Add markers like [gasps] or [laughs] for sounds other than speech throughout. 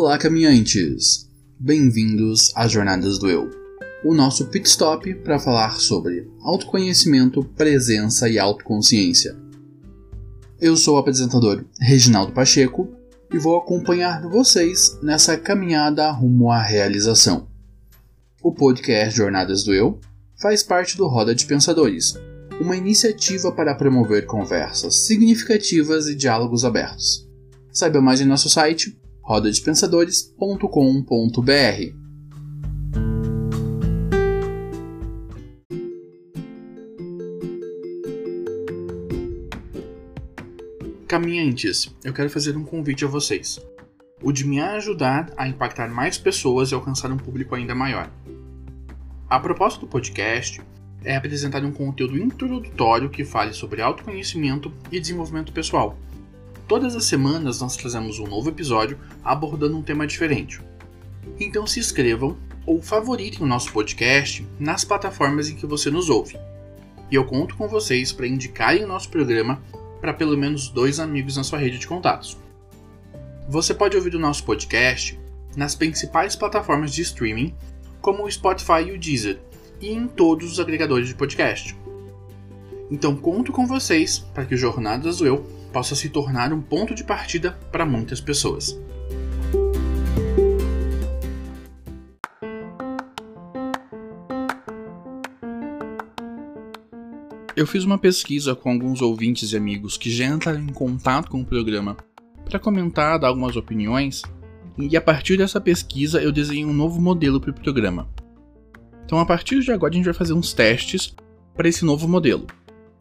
Olá, caminhantes! Bem-vindos às Jornadas do Eu, o nosso pit stop para falar sobre autoconhecimento, presença e autoconsciência. Eu sou o apresentador Reginaldo Pacheco e vou acompanhar vocês nessa caminhada rumo à realização. O podcast Jornadas do Eu faz parte do Roda de Pensadores, uma iniciativa para promover conversas significativas e diálogos abertos. Saiba mais em nosso site rodadepensadores.com.br. Caminhantes, eu quero fazer um convite a vocês. O de me ajudar a impactar mais pessoas e alcançar um público ainda maior. A proposta do podcast é apresentar um conteúdo introdutório que fale sobre autoconhecimento e desenvolvimento pessoal. Todas as semanas nós trazemos um novo episódio abordando um tema diferente. Então se inscrevam ou favoritem o nosso podcast nas plataformas em que você nos ouve. E eu conto com vocês para indicarem o nosso programa para pelo menos dois amigos na sua rede de contatos. Você pode ouvir o nosso podcast nas principais plataformas de streaming, como o Spotify e o Deezer, e em todos os agregadores de podcast. Então conto com vocês para que o Jornadas do Eu possa se tornar um ponto de partida para muitas pessoas. Eu fiz uma pesquisa com alguns ouvintes e amigos que já entraram em contato com o programa para comentar, dar algumas opiniões, e a partir dessa pesquisa eu desenhei um novo modelo para o programa. Então, a partir de agora, a gente vai fazer uns testes para esse novo modelo.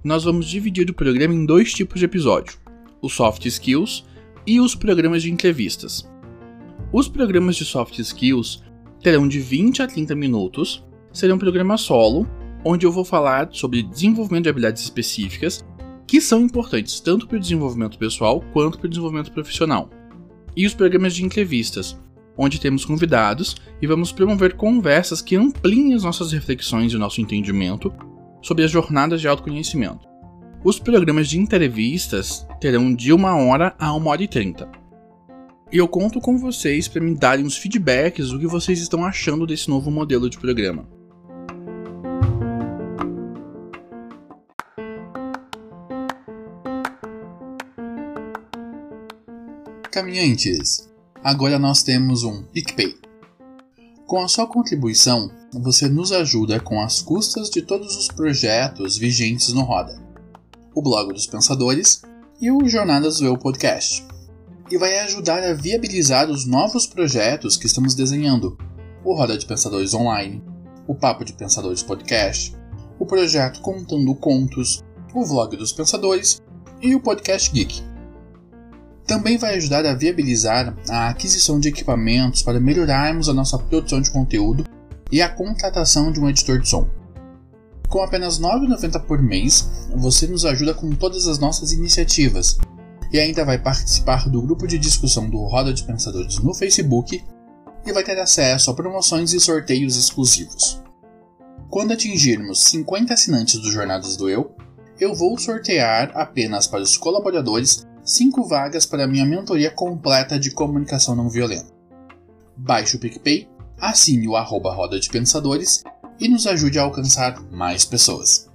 Nós vamos dividir o programa em dois tipos de episódio: os soft skills e os programas de entrevistas. Os programas de soft skills terão de 20 a 30 minutos, serão um programa solo, onde eu vou falar sobre desenvolvimento de habilidades específicas que são importantes tanto para o desenvolvimento pessoal quanto para o desenvolvimento profissional. E os programas de entrevistas, onde temos convidados e vamos promover conversas que ampliem as nossas reflexões e o nosso entendimento sobre as jornadas de autoconhecimento. Os programas de entrevistas terão de uma hora a uma hora e trinta. E eu conto com vocês para me darem os feedbacks do que vocês estão achando desse novo modelo de programa. Caminhantes, agora nós temos um PicPay. Com a sua contribuição, você nos ajuda com as custas de todos os projetos vigentes no Roda, o Blog dos Pensadores e o Jornadas do Eu Podcast, e vai ajudar a viabilizar os novos projetos que estamos desenhando, o Roda de Pensadores Online, o Papo de Pensadores Podcast, o projeto Contando Contos, o Vlog dos Pensadores e o Podcast Geek. Também vai ajudar a viabilizar a aquisição de equipamentos para melhorarmos a nossa produção de conteúdo e a contratação de um editor de som. Com apenas R$ 9,90 por mês, você nos ajuda com todas as nossas iniciativas e ainda vai participar do grupo de discussão do Roda de Pensadores no Facebook e vai ter acesso a promoções e sorteios exclusivos. Quando atingirmos 50 assinantes do Jornadas do Eu, eu vou sortear apenas para os colaboradores 5 vagas para minha mentoria completa de comunicação não violenta. Baixe o PicPay, assine o arroba Roda de Pensadores e nos ajude a alcançar mais pessoas.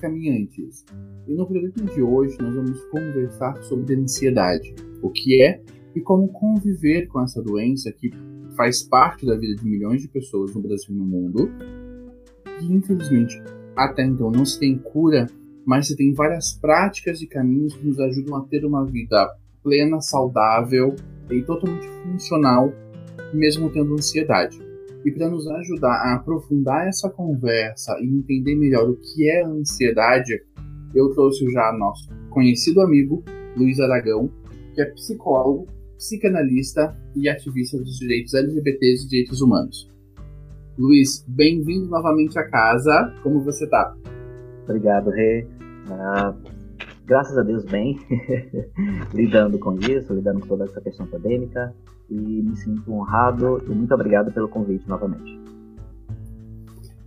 Caminhantes, e no programa de hoje nós vamos conversar sobre ansiedade, o que é e como conviver com essa doença que faz parte da vida de milhões de pessoas no Brasil e no mundo. E infelizmente, até então não se tem cura, mas se tem várias práticas e caminhos que nos ajudam a ter uma vida plena, saudável e totalmente funcional, mesmo tendo ansiedade. E para nos ajudar a aprofundar essa conversa e entender melhor o que é a ansiedade, eu trouxe já nosso conhecido amigo Luiz Aragão, que é psicólogo psicanalista e ativista dos direitos LGBTs e direitos humanos. Luiz, bem-vindo novamente à casa. Como você está? Obrigado, Rê. Uh, graças a Deus, bem, [laughs] lidando com isso, lidando com toda essa questão pandêmica e me sinto honrado e muito obrigado pelo convite novamente.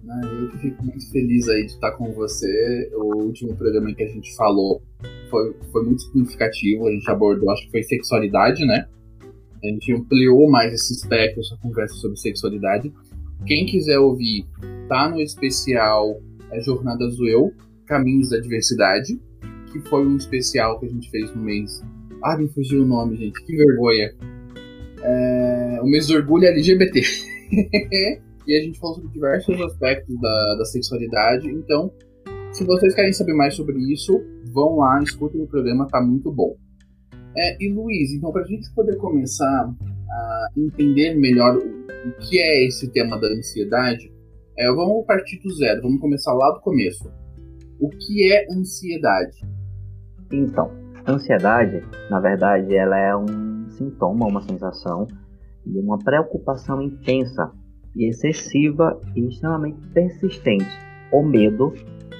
Ah, eu fico muito feliz aí de estar com você. O último programa que a gente falou foi, foi muito significativo. A gente abordou, acho que foi sexualidade, né? A gente ampliou mais esse espectro, essa conversa sobre sexualidade. Quem quiser ouvir, tá no especial é, Jornada Zoeu, Caminhos da Diversidade, que foi um especial que a gente fez no mês. Ah, me fugiu o nome, gente, que vergonha. É, o mês do orgulho LGBT. [laughs] e a gente falou sobre diversos aspectos da, da sexualidade. Então, se vocês querem saber mais sobre isso, vão lá, escutem o programa, tá muito bom. É, e Luiz, então, para a gente poder começar a entender melhor o, o que é esse tema da ansiedade, é, vamos partir do zero, vamos começar lá do começo. O que é ansiedade? Então, ansiedade, na verdade, ela é um sintoma, uma sensação e uma preocupação intensa e excessiva e extremamente persistente, ou medo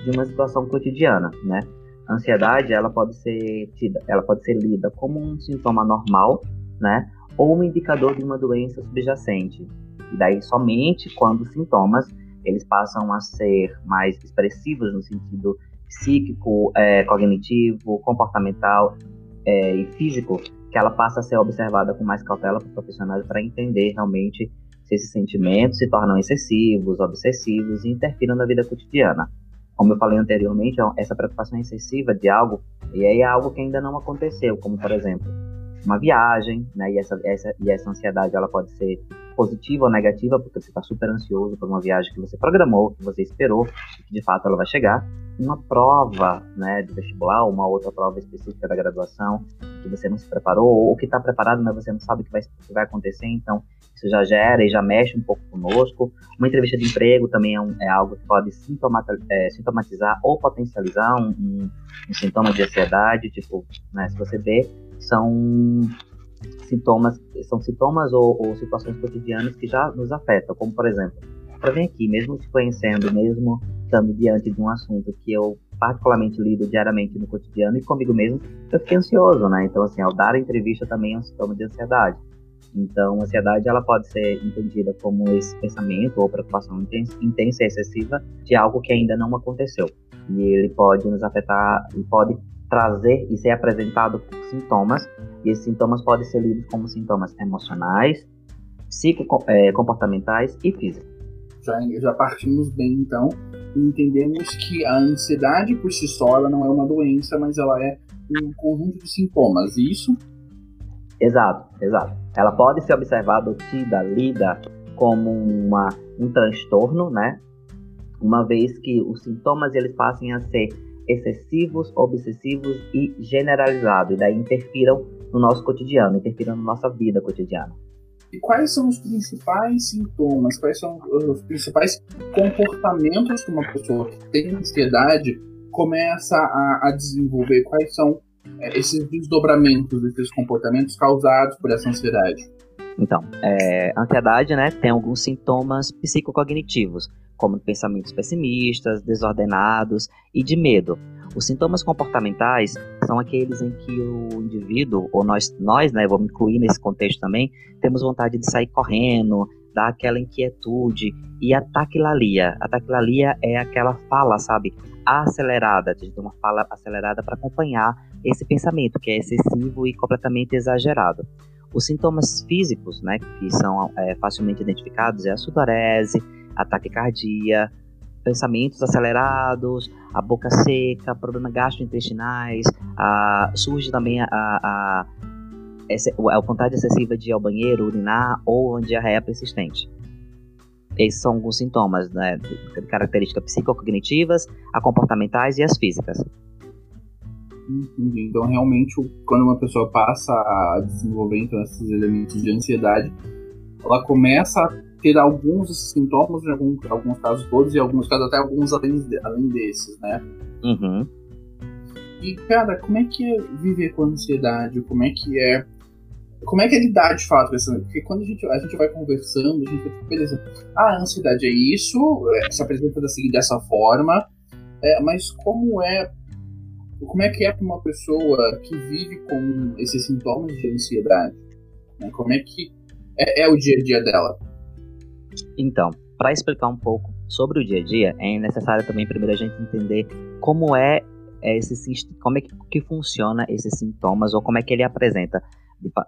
de uma situação cotidiana, né? A ansiedade, ela pode ser tida, ela pode ser lida como um sintoma normal, né? Ou um indicador de uma doença subjacente. E daí somente quando os sintomas eles passam a ser mais expressivos no sentido psíquico, é, cognitivo, comportamental é, e físico, que ela passa a ser observada com mais cautela por profissionais para entender realmente se esses sentimentos se tornam excessivos, obsessivos e interfiram na vida cotidiana. Como eu falei anteriormente, é essa preocupação excessiva de algo, e é algo que ainda não aconteceu, como por exemplo, uma viagem, né? E essa, essa, e essa ansiedade ela pode ser positiva ou negativa, porque você está super ansioso por uma viagem que você programou, que você esperou, que de fato ela vai chegar. Uma prova, né, de vestibular, uma outra prova específica da graduação, que você não se preparou, ou que está preparado, mas você não sabe o que vai, que vai acontecer, então isso já gera e já mexe um pouco conosco. Uma entrevista de emprego também é, um, é algo que pode é, sintomatizar ou potencializar um, um, um, sintoma de ansiedade. Tipo, né, se você vê, são sintomas, são sintomas ou, ou situações cotidianas que já nos afetam, como por exemplo, para vir aqui, mesmo te conhecendo, mesmo estando diante de um assunto que eu particularmente lido diariamente no cotidiano e comigo mesmo, eu fiquei ansioso, né? Então, assim, ao dar a entrevista também é um sintoma de ansiedade. Então, a ansiedade ela pode ser entendida como esse pensamento ou preocupação intensa e excessiva de algo que ainda não aconteceu. E ele pode nos afetar e pode trazer e ser apresentado por sintomas, e esses sintomas podem ser lidos como sintomas emocionais, psicocomportamentais é, e físicos. Já, já partimos bem, então, e entendemos que a ansiedade por si só ela não é uma doença, mas ela é um conjunto de sintomas, isso? Exato, exato. Ela pode ser observada, tida, lida como uma, um transtorno, né? Uma vez que os sintomas eles passem a ser excessivos, obsessivos e generalizados, e daí interfiram no nosso cotidiano, interfiram na nossa vida cotidiana. E quais são os principais sintomas, quais são os principais comportamentos que uma pessoa que tem ansiedade começa a, a desenvolver? Quais são é, esses desdobramentos desses comportamentos causados por essa ansiedade? Então, é, a ansiedade né, tem alguns sintomas psicocognitivos, como pensamentos pessimistas, desordenados e de medo. Os sintomas comportamentais são aqueles em que o indivíduo, ou nós, nós né, vou me incluir nesse contexto também, temos vontade de sair correndo, dar aquela inquietude e a taquilalia. A taquilalia é aquela fala, sabe, acelerada, de uma fala acelerada para acompanhar esse pensamento que é excessivo e completamente exagerado. Os sintomas físicos, né, que são é, facilmente identificados, é a sudorese, a taquicardia, pensamentos acelerados, a boca seca, problemas gastrointestinais, a, surge também a, a, a, vontade excessiva de ir ao banheiro, urinar ou a diarreia persistente. Esses são alguns sintomas né, de características psicocognitivas, a comportamentais e as físicas. Entendi. Então, realmente, quando uma pessoa passa a desenvolver então, esses elementos de ansiedade, ela começa a ter alguns desses sintomas, em alguns, alguns casos todos, e alguns casos até alguns além, além desses, né? Uhum. E, cara, como é que é viver com ansiedade? Como é que é como é que é lidar de fato com essa. Porque quando a gente, a gente vai conversando, a gente vai, beleza, ah, a ansiedade é isso, é, se apresenta assim, dessa forma, é, mas como é. Como é que é para uma pessoa que vive com esses sintomas de ansiedade? Né? Como é que é, é o dia a dia dela? Então, para explicar um pouco sobre o dia a dia, é necessário também primeiro a gente entender como é, é esse como é que, funciona esses sintomas ou como é que ele apresenta.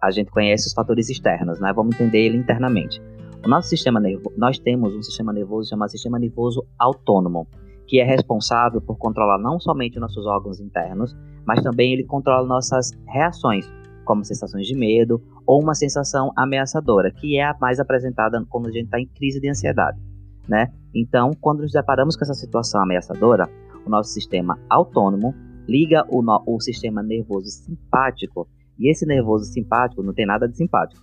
A gente conhece os fatores externos, né? Vamos entender ele internamente. O nosso sistema nervoso, nós temos um sistema nervoso chamado sistema nervoso autônomo, que é responsável por controlar não somente nossos órgãos internos, mas também ele controla nossas reações, como sensações de medo ou uma sensação ameaçadora, que é a mais apresentada quando a gente está em crise de ansiedade, né? Então, quando nos deparamos com essa situação ameaçadora, o nosso sistema autônomo liga o, no, o sistema nervoso simpático e esse nervoso simpático não tem nada de simpático,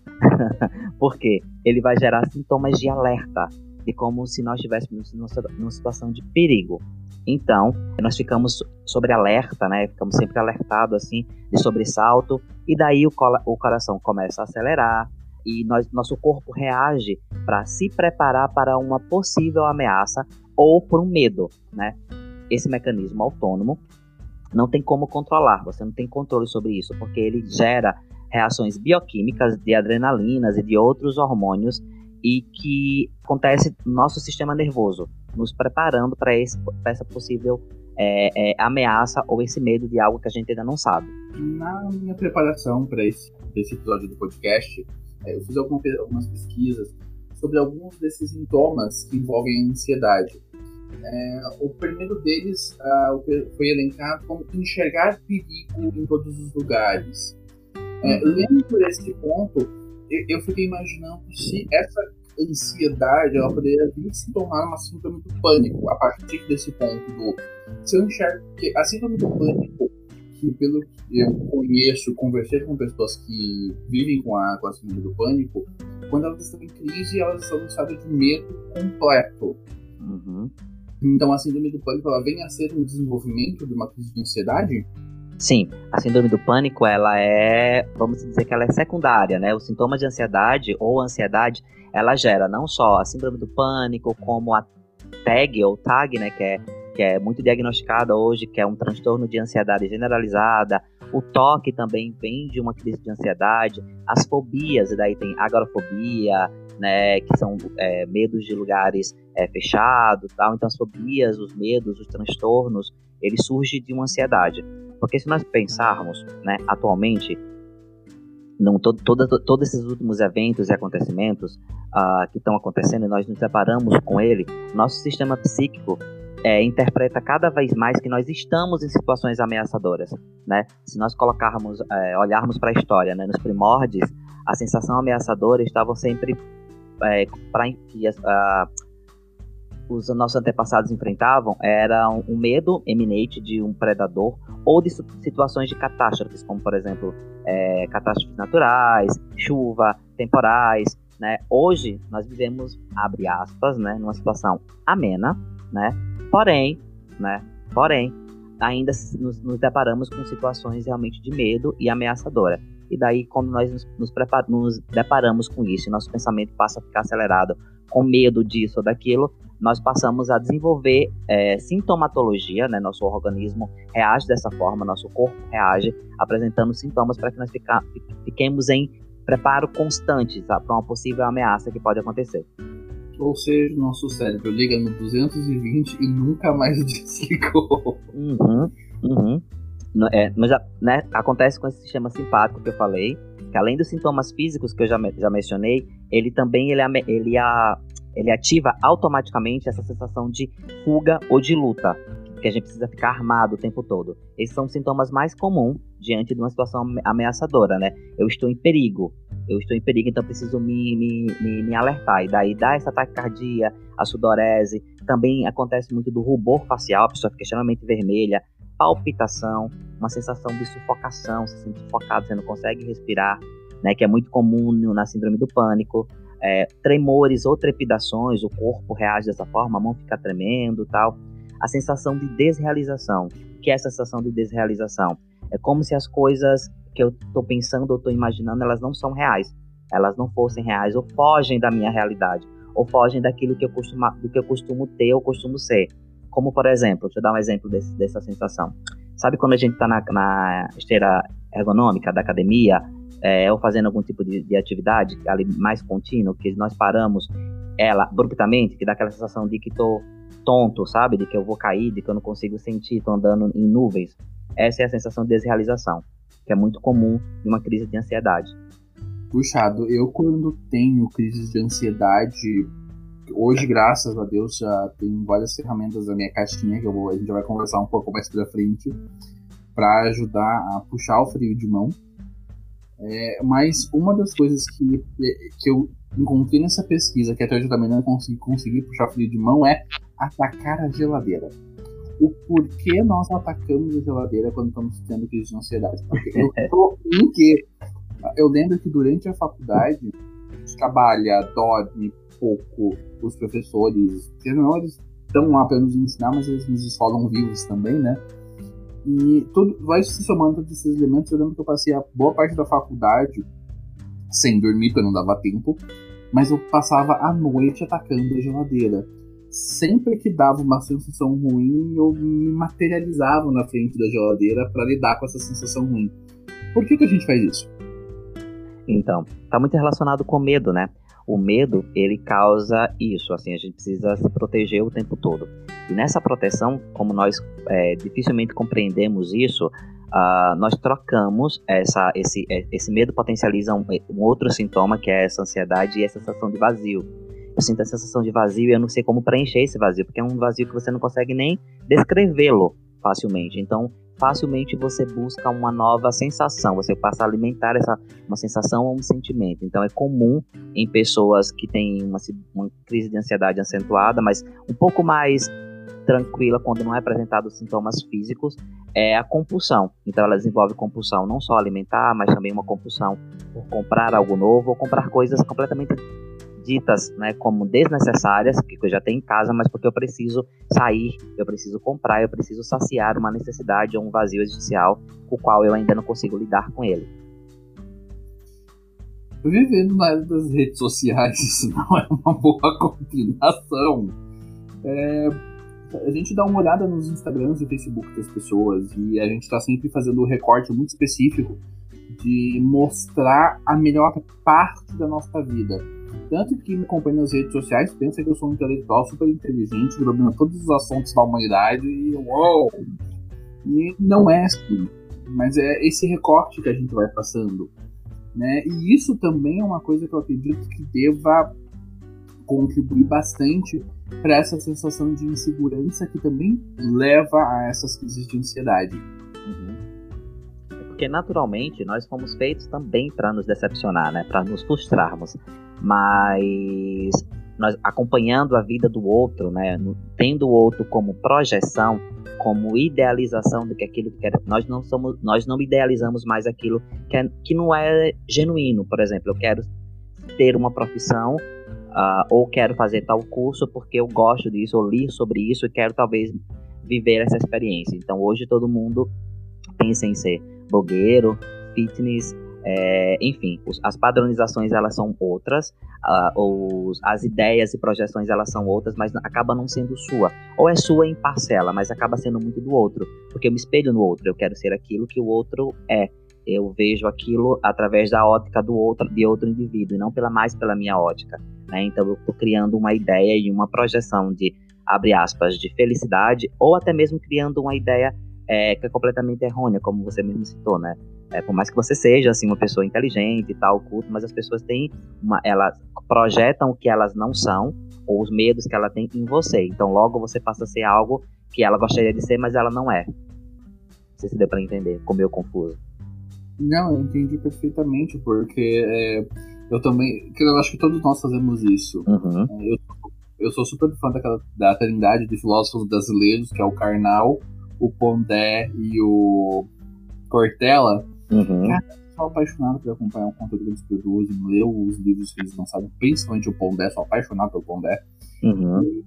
[laughs] porque ele vai gerar sintomas de alerta, de como se nós estivéssemos numa situação de perigo. Então, nós ficamos sobre alerta, né? Ficamos sempre alertados assim de sobressalto e daí o, o coração começa a acelerar e nós, nosso corpo reage para se preparar para uma possível ameaça ou por um medo, né? Esse mecanismo autônomo não tem como controlar, você não tem controle sobre isso, porque ele gera reações bioquímicas de adrenalinas e de outros hormônios e que acontece no nosso sistema nervoso, nos preparando para essa possível é, é, ameaça ou esse medo de algo que a gente ainda não sabe. Na minha preparação para esse, esse episódio do podcast, é, eu fiz algumas pesquisas sobre alguns desses sintomas que envolvem a ansiedade. É, o primeiro deles uh, foi elencado como enxergar perigo em todos os lugares. É, uhum. lendo por esse ponto, eu, fiquei imaginando se essa ansiedade ela poderia vir se tornar uma síndrome do pânico a partir desse ponto do se eu enxergo que a síndrome do pânico que pelo que eu conheço conversei com pessoas que vivem com a, com a síndrome do pânico quando elas estão em crise elas estão em estado de medo completo uhum. então a síndrome do pânico ela vem a ser um desenvolvimento de uma crise de ansiedade Sim, a síndrome do pânico, ela é, vamos dizer que ela é secundária, né? Os sintomas de ansiedade ou ansiedade, ela gera não só a síndrome do pânico, como a TAG ou TAG, né, que é que é muito diagnosticada hoje, que é um transtorno de ansiedade generalizada. O toque também vem de uma crise de ansiedade. As fobias, e daí tem agorafobia, né, que são é, medos de lugares é, fechados, tal. Então as fobias, os medos, os transtornos, eles surgem de uma ansiedade. Porque se nós pensarmos, né, atualmente, não, todo, todo, todos esses últimos eventos e acontecimentos uh, que estão acontecendo e nós nos deparamos com ele, nosso sistema psíquico é, interpreta cada vez mais que nós estamos em situações ameaçadoras, né? Se nós colocarmos, é, olharmos para a história, né, nos primórdios, a sensação ameaçadora estava sempre é, para os nossos antepassados enfrentavam era um, medo eminente de um predador ou de situações de catástrofes, como por exemplo é, catástrofes naturais, chuva, temporais. Né? Hoje nós vivemos, abre aspas, né, numa situação amena, né? porém, né, porém, ainda nos, nos deparamos com situações realmente de medo e ameaçadora. E daí, quando nós nos, nos, nos deparamos com isso nosso pensamento passa a ficar acelerado com medo disso ou daquilo, nós passamos a desenvolver é, sintomatologia, né? Nosso organismo reage dessa forma, nosso corpo reage, apresentando sintomas para que nós fica, fiquemos em preparo constante tá? para uma possível ameaça que pode acontecer. Ou seja, nosso cérebro liga no 220 e nunca mais [laughs] desligou. Uhum, uhum. É, mas né, acontece com esse sistema simpático que eu falei, que além dos sintomas físicos que eu já, já mencionei, ele também ele, ele ele ativa automaticamente essa sensação de fuga ou de luta, que a gente precisa ficar armado o tempo todo. Esses são os sintomas mais comuns diante de uma situação ameaçadora, né? Eu estou em perigo, eu estou em perigo, então preciso me, me, me, me alertar. E daí dá essa taquicardia, a sudorese, também acontece muito do rubor facial, a pessoa fica extremamente vermelha, palpitação, uma sensação de sufocação, se sente sufocado, você não consegue respirar, né? Que é muito comum na síndrome do pânico é, tremores ou trepidações, o corpo reage dessa forma, a mão fica tremendo tal. A sensação de desrealização. Que é essa sensação de desrealização? É como se as coisas que eu estou pensando ou estou imaginando, elas não são reais. Elas não fossem reais ou fogem da minha realidade. Ou fogem daquilo que eu costumo, do que eu costumo ter ou costumo ser. Como, por exemplo, deixa eu dar um exemplo desse, dessa sensação. Sabe quando a gente está na, na esteira ergonômica da academia é, ou fazendo algum tipo de, de, atividade ali mais contínuo, que nós paramos ela abruptamente, que dá aquela sensação de que tô tonto, sabe? De que eu vou cair, de que eu não consigo sentir, tô andando em nuvens. Essa é a sensação de desrealização, que é muito comum em uma crise de ansiedade. Puxado, eu quando tenho crises de ansiedade, hoje, graças a Deus, já tenho várias ferramentas na minha caixinha que eu vou, a gente vai conversar um pouco mais pra frente para ajudar a puxar o freio de mão. É, mas uma das coisas que, que eu encontrei nessa pesquisa, que até hoje eu também não consegui, consegui puxar freio de mão, é atacar a geladeira. O porquê nós atacamos a geladeira quando estamos tendo crise de ansiedade? Porque eu [laughs] tô em que eu lembro que durante a faculdade a gente trabalha, dorme pouco, os professores, não, eles estão lá para nos ensinar, mas eles nos escolam vivos também, né? E tudo vai se somando todos esses elementos. Eu lembro que eu passei a boa parte da faculdade sem dormir, porque não dava tempo, mas eu passava a noite atacando a geladeira. Sempre que dava uma sensação ruim, eu me materializava na frente da geladeira para lidar com essa sensação ruim. Por que, que a gente faz isso? Então, tá muito relacionado com medo, né? O medo, ele causa isso, assim, a gente precisa se proteger o tempo todo. E nessa proteção, como nós é, dificilmente compreendemos isso, uh, nós trocamos essa, esse, é, esse medo potencializa um, um, outro sintoma, que é essa ansiedade e essa sensação de vazio. Eu sinto a sensação de vazio e eu não sei como preencher esse vazio, porque é um vazio que você não consegue nem descrevê-lo facilmente. Então, facilmente você busca uma nova sensação, você passa a alimentar essa uma sensação ou um sentimento. Então é comum em pessoas que têm uma, uma crise de ansiedade acentuada, mas um pouco mais tranquila quando não é apresentado sintomas físicos, é a compulsão. Então ela desenvolve compulsão não só alimentar, mas também uma compulsão por comprar algo novo ou comprar coisas completamente ditas né, como desnecessárias, que eu já tenho em casa, mas porque eu preciso sair, eu preciso comprar, eu preciso saciar uma necessidade ou um vazio existencial com o qual eu ainda não consigo lidar com ele. Vivendo na era das redes sociais, [laughs] isso não é uma boa combinação. É, a gente dá uma olhada nos Instagrams e Facebook das pessoas e a gente está sempre fazendo um recorte muito específico de mostrar a melhor parte da nossa vida tanto que me acompanha nas redes sociais pensa que eu sou um intelectual super inteligente, domina todos os assuntos da humanidade e uou! E não é assim. Mas é esse recorte que a gente vai passando. Né? E isso também é uma coisa que eu acredito que deva contribuir bastante para essa sensação de insegurança que também leva a essas crises de ansiedade. Uhum. Porque naturalmente nós fomos feitos também para nos decepcionar, né? para nos frustrarmos mas nós acompanhando a vida do outro, né, tendo o outro como projeção, como idealização do que aquilo que quer, nós não somos, nós não idealizamos mais aquilo que, é, que não é genuíno. Por exemplo, eu quero ter uma profissão uh, ou quero fazer tal curso porque eu gosto disso, ou li sobre isso e quero talvez viver essa experiência. Então hoje todo mundo pensa em ser blogueiro, fitness, é, enfim, os, as padronizações elas são outras, os, as ideias e projeções elas são outras, mas acaba não sendo sua. Ou é sua em parcela, mas acaba sendo muito do outro, porque eu me espelho no outro, eu quero ser aquilo que o outro é. Eu vejo aquilo através da ótica do outro, de outro indivíduo, e não pela mais pela minha ótica. Né? Então eu estou criando uma ideia e uma projeção de, abre aspas, de felicidade, ou até mesmo criando uma ideia é, que é completamente errônea, como você mesmo citou, né? É, por mais que você seja assim uma pessoa inteligente e tal, culto, mas as pessoas têm uma, elas projetam o que elas não são ou os medos que ela tem em você. Então logo você passa a ser algo que ela gostaria de ser, mas ela não é. Não sei se deu para entender, ficou meio confuso. Não, eu entendi perfeitamente, porque é, eu também, eu acho que todos nós fazemos isso. Uhum. É, eu, eu sou super fã daquela, da trindade de filósofos brasileiros, que é o Karnal, o Pondé e o Cortella. Uhum. Cara, eu sou apaixonado por acompanhar o conteúdo que eles produzem, ler os livros que eles lançaram, principalmente o Pondé, sou apaixonado pelo Pondé. Uhum.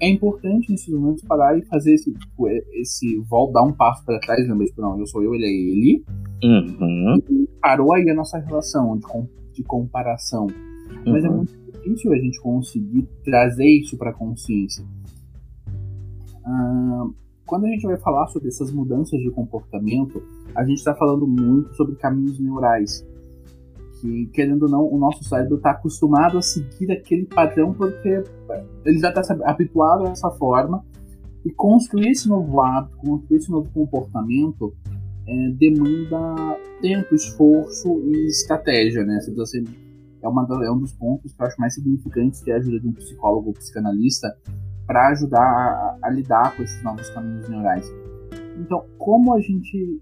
É importante nesses momentos parar e fazer esse, tipo, esse voltar dar um passo para trás, lembra? Tipo, não, eu sou eu, ele é ele. Uhum. E parou aí a nossa relação de, de comparação. Mas é uhum. muito difícil a gente conseguir trazer isso para consciência. Ah, quando a gente vai falar sobre essas mudanças de comportamento, a gente está falando muito sobre caminhos neurais, que, querendo ou não, o nosso cérebro está acostumado a seguir aquele padrão porque ele já está habituado a essa forma. E construir esse novo hábito, construir esse novo comportamento, é, demanda tempo, esforço e estratégia, né? Você é, uma, é um dos pontos que eu acho mais significantes ter a ajuda de um psicólogo ou psicanalista para ajudar a, a, lidar com esses novos caminhos neurais. Então, como a gente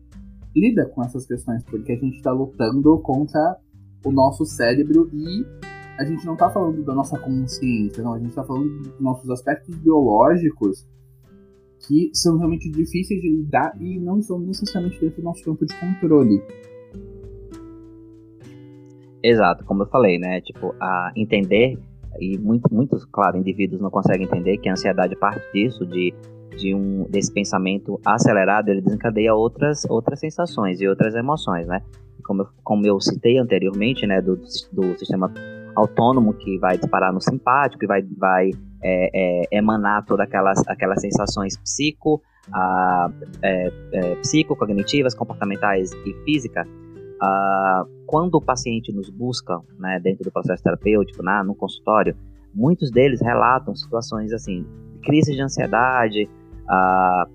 lida com essas questões? Porque a gente está lutando contra o nosso cérebro e a gente não está falando da nossa consciência, não, a gente está falando dos nossos aspectos biológicos que são realmente difíceis de lidar e não estão necessariamente dentro do nosso campo de controle. Exato, como eu falei, né? Tipo, a entender, e muito, muitos, claro, indivíduos não conseguem entender que a ansiedade parte disso, de, de um, desse pensamento acelerado, ele desencadeia outras, outras sensações e outras emoções, né? Como eu, como eu citei anteriormente, né, do, do sistema autônomo que vai disparar no simpático, que vai, vai é, é, emanar todas aquelas, aquelas sensações psico, a, é, é, psicocognitivas, comportamentais e física, a, quando o paciente nos busca né, dentro do processo terapêutico, na, no consultório, muitos deles relatam situações assim, crise de ansiedade, a,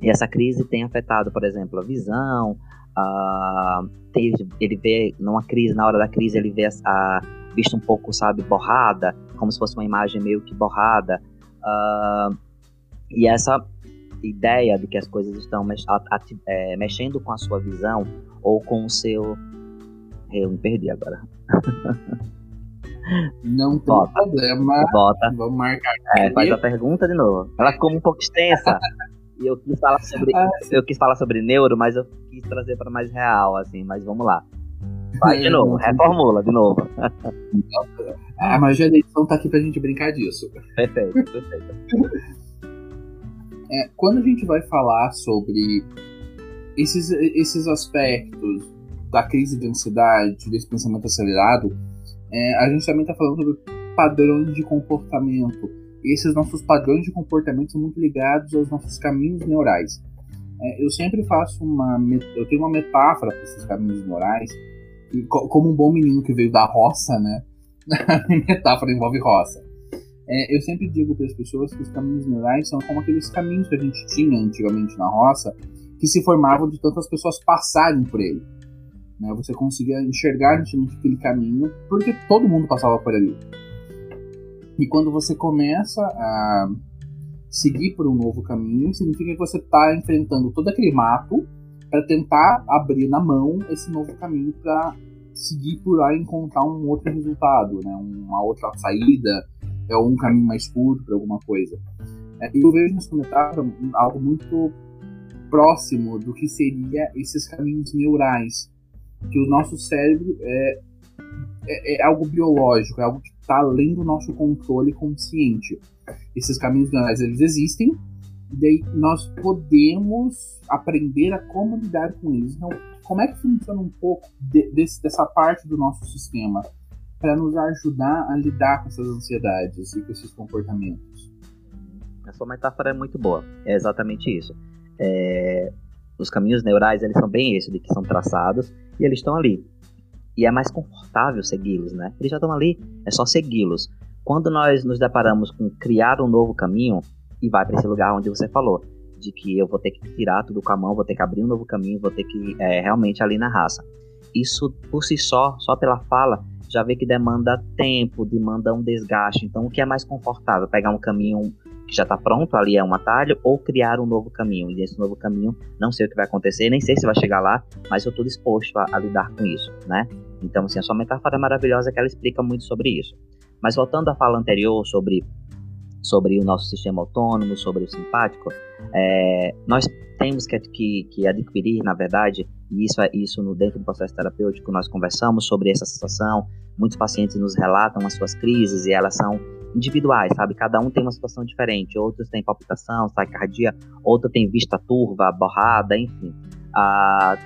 e essa crise tem afetado, por exemplo, a visão, a, tem, ele vê, numa crise, na hora da crise, ele vê a, vista um pouco, sabe, borrada, como se fosse uma imagem meio que borrada. Uh, e essa ideia de que as coisas estão mex é, mexendo com a sua visão ou com o seu. Eu me perdi agora. [laughs] Não tem Bota. problema. Bota. Vamos marcar. É, faz a pergunta de novo. Ela ficou um pouco extensa. e eu quis falar sobre. Ah, eu quis falar sobre neuro, mas eu quis trazer para mais real, assim, mas vamos lá. Vai de novo, reformula de novo. A magia da edição tá aqui pra gente brincar disso. Perfeito, perfeito. [laughs] É, quando a gente vai falar sobre esses, esses aspectos da crise de ansiedade, desse pensamento acelerado, é, a gente também está falando sobre padrões de comportamento. E esses nossos padrões de comportamento são muito ligados aos nossos caminhos neurais. É, eu sempre faço uma. Eu tenho uma metáfora para esses caminhos neurais e como um bom menino que veio da roça, né? [laughs] A metáfora envolve roça. É, eu sempre digo para as pessoas que os caminhos neurais são como aqueles caminhos que a gente tinha antigamente na roça, que se formavam de tantas pessoas passarem por ele. Né? Você conseguia enxergar nitidamente aquele caminho, porque todo mundo passava por ali. E quando você começa a seguir por um novo caminho, significa que você está enfrentando todo aquele mato para tentar abrir na mão esse novo caminho para seguir por lá e encontrar um outro resultado, né? uma outra saída, é um caminho mais curto para alguma coisa. É, eu vejo nesse comentário algo muito próximo do que seria esses caminhos neurais, que o nosso cérebro é, é, é algo biológico, é algo que está além do nosso controle consciente. Esses caminhos neurais eles existem, daí nós podemos aprender a como lidar com eles. Então, como é que funciona um pouco de, desse, dessa parte do nosso sistema para nos ajudar a lidar com essas ansiedades e com esses comportamentos? A sua metáfora é muito boa. É exatamente isso. É, os caminhos neurais eles são bem esses, de que são traçados e eles estão ali. E é mais confortável segui-los, né? Eles já estão ali, é só segui-los. Quando nós nos deparamos com criar um novo caminho, e vai para esse lugar onde você falou, de que eu vou ter que tirar tudo com a mão, vou ter que abrir um novo caminho, vou ter que é, realmente ali na raça. Isso por si só, só pela fala, já vê que demanda tempo, demanda um desgaste. Então, o que é mais confortável? Pegar um caminho que já está pronto, ali é um atalho, ou criar um novo caminho. E nesse novo caminho, não sei o que vai acontecer, nem sei se vai chegar lá, mas eu estou disposto a, a, lidar com isso, né? Então, assim, a sua metáfora é maravilhosa que ela explica muito sobre isso. Mas voltando à fala anterior sobre sobre o nosso sistema autônomo, sobre o simpático, é, nós temos que, que, que, adquirir, na verdade, e isso, é, isso no, dentro do processo terapêutico, nós conversamos sobre essa situação, muitos pacientes nos relatam as suas crises e elas são individuais, sabe? Cada um tem uma situação diferente, outros têm palpitação, taquicardia, outro tem vista turva, borrada, enfim. Ah,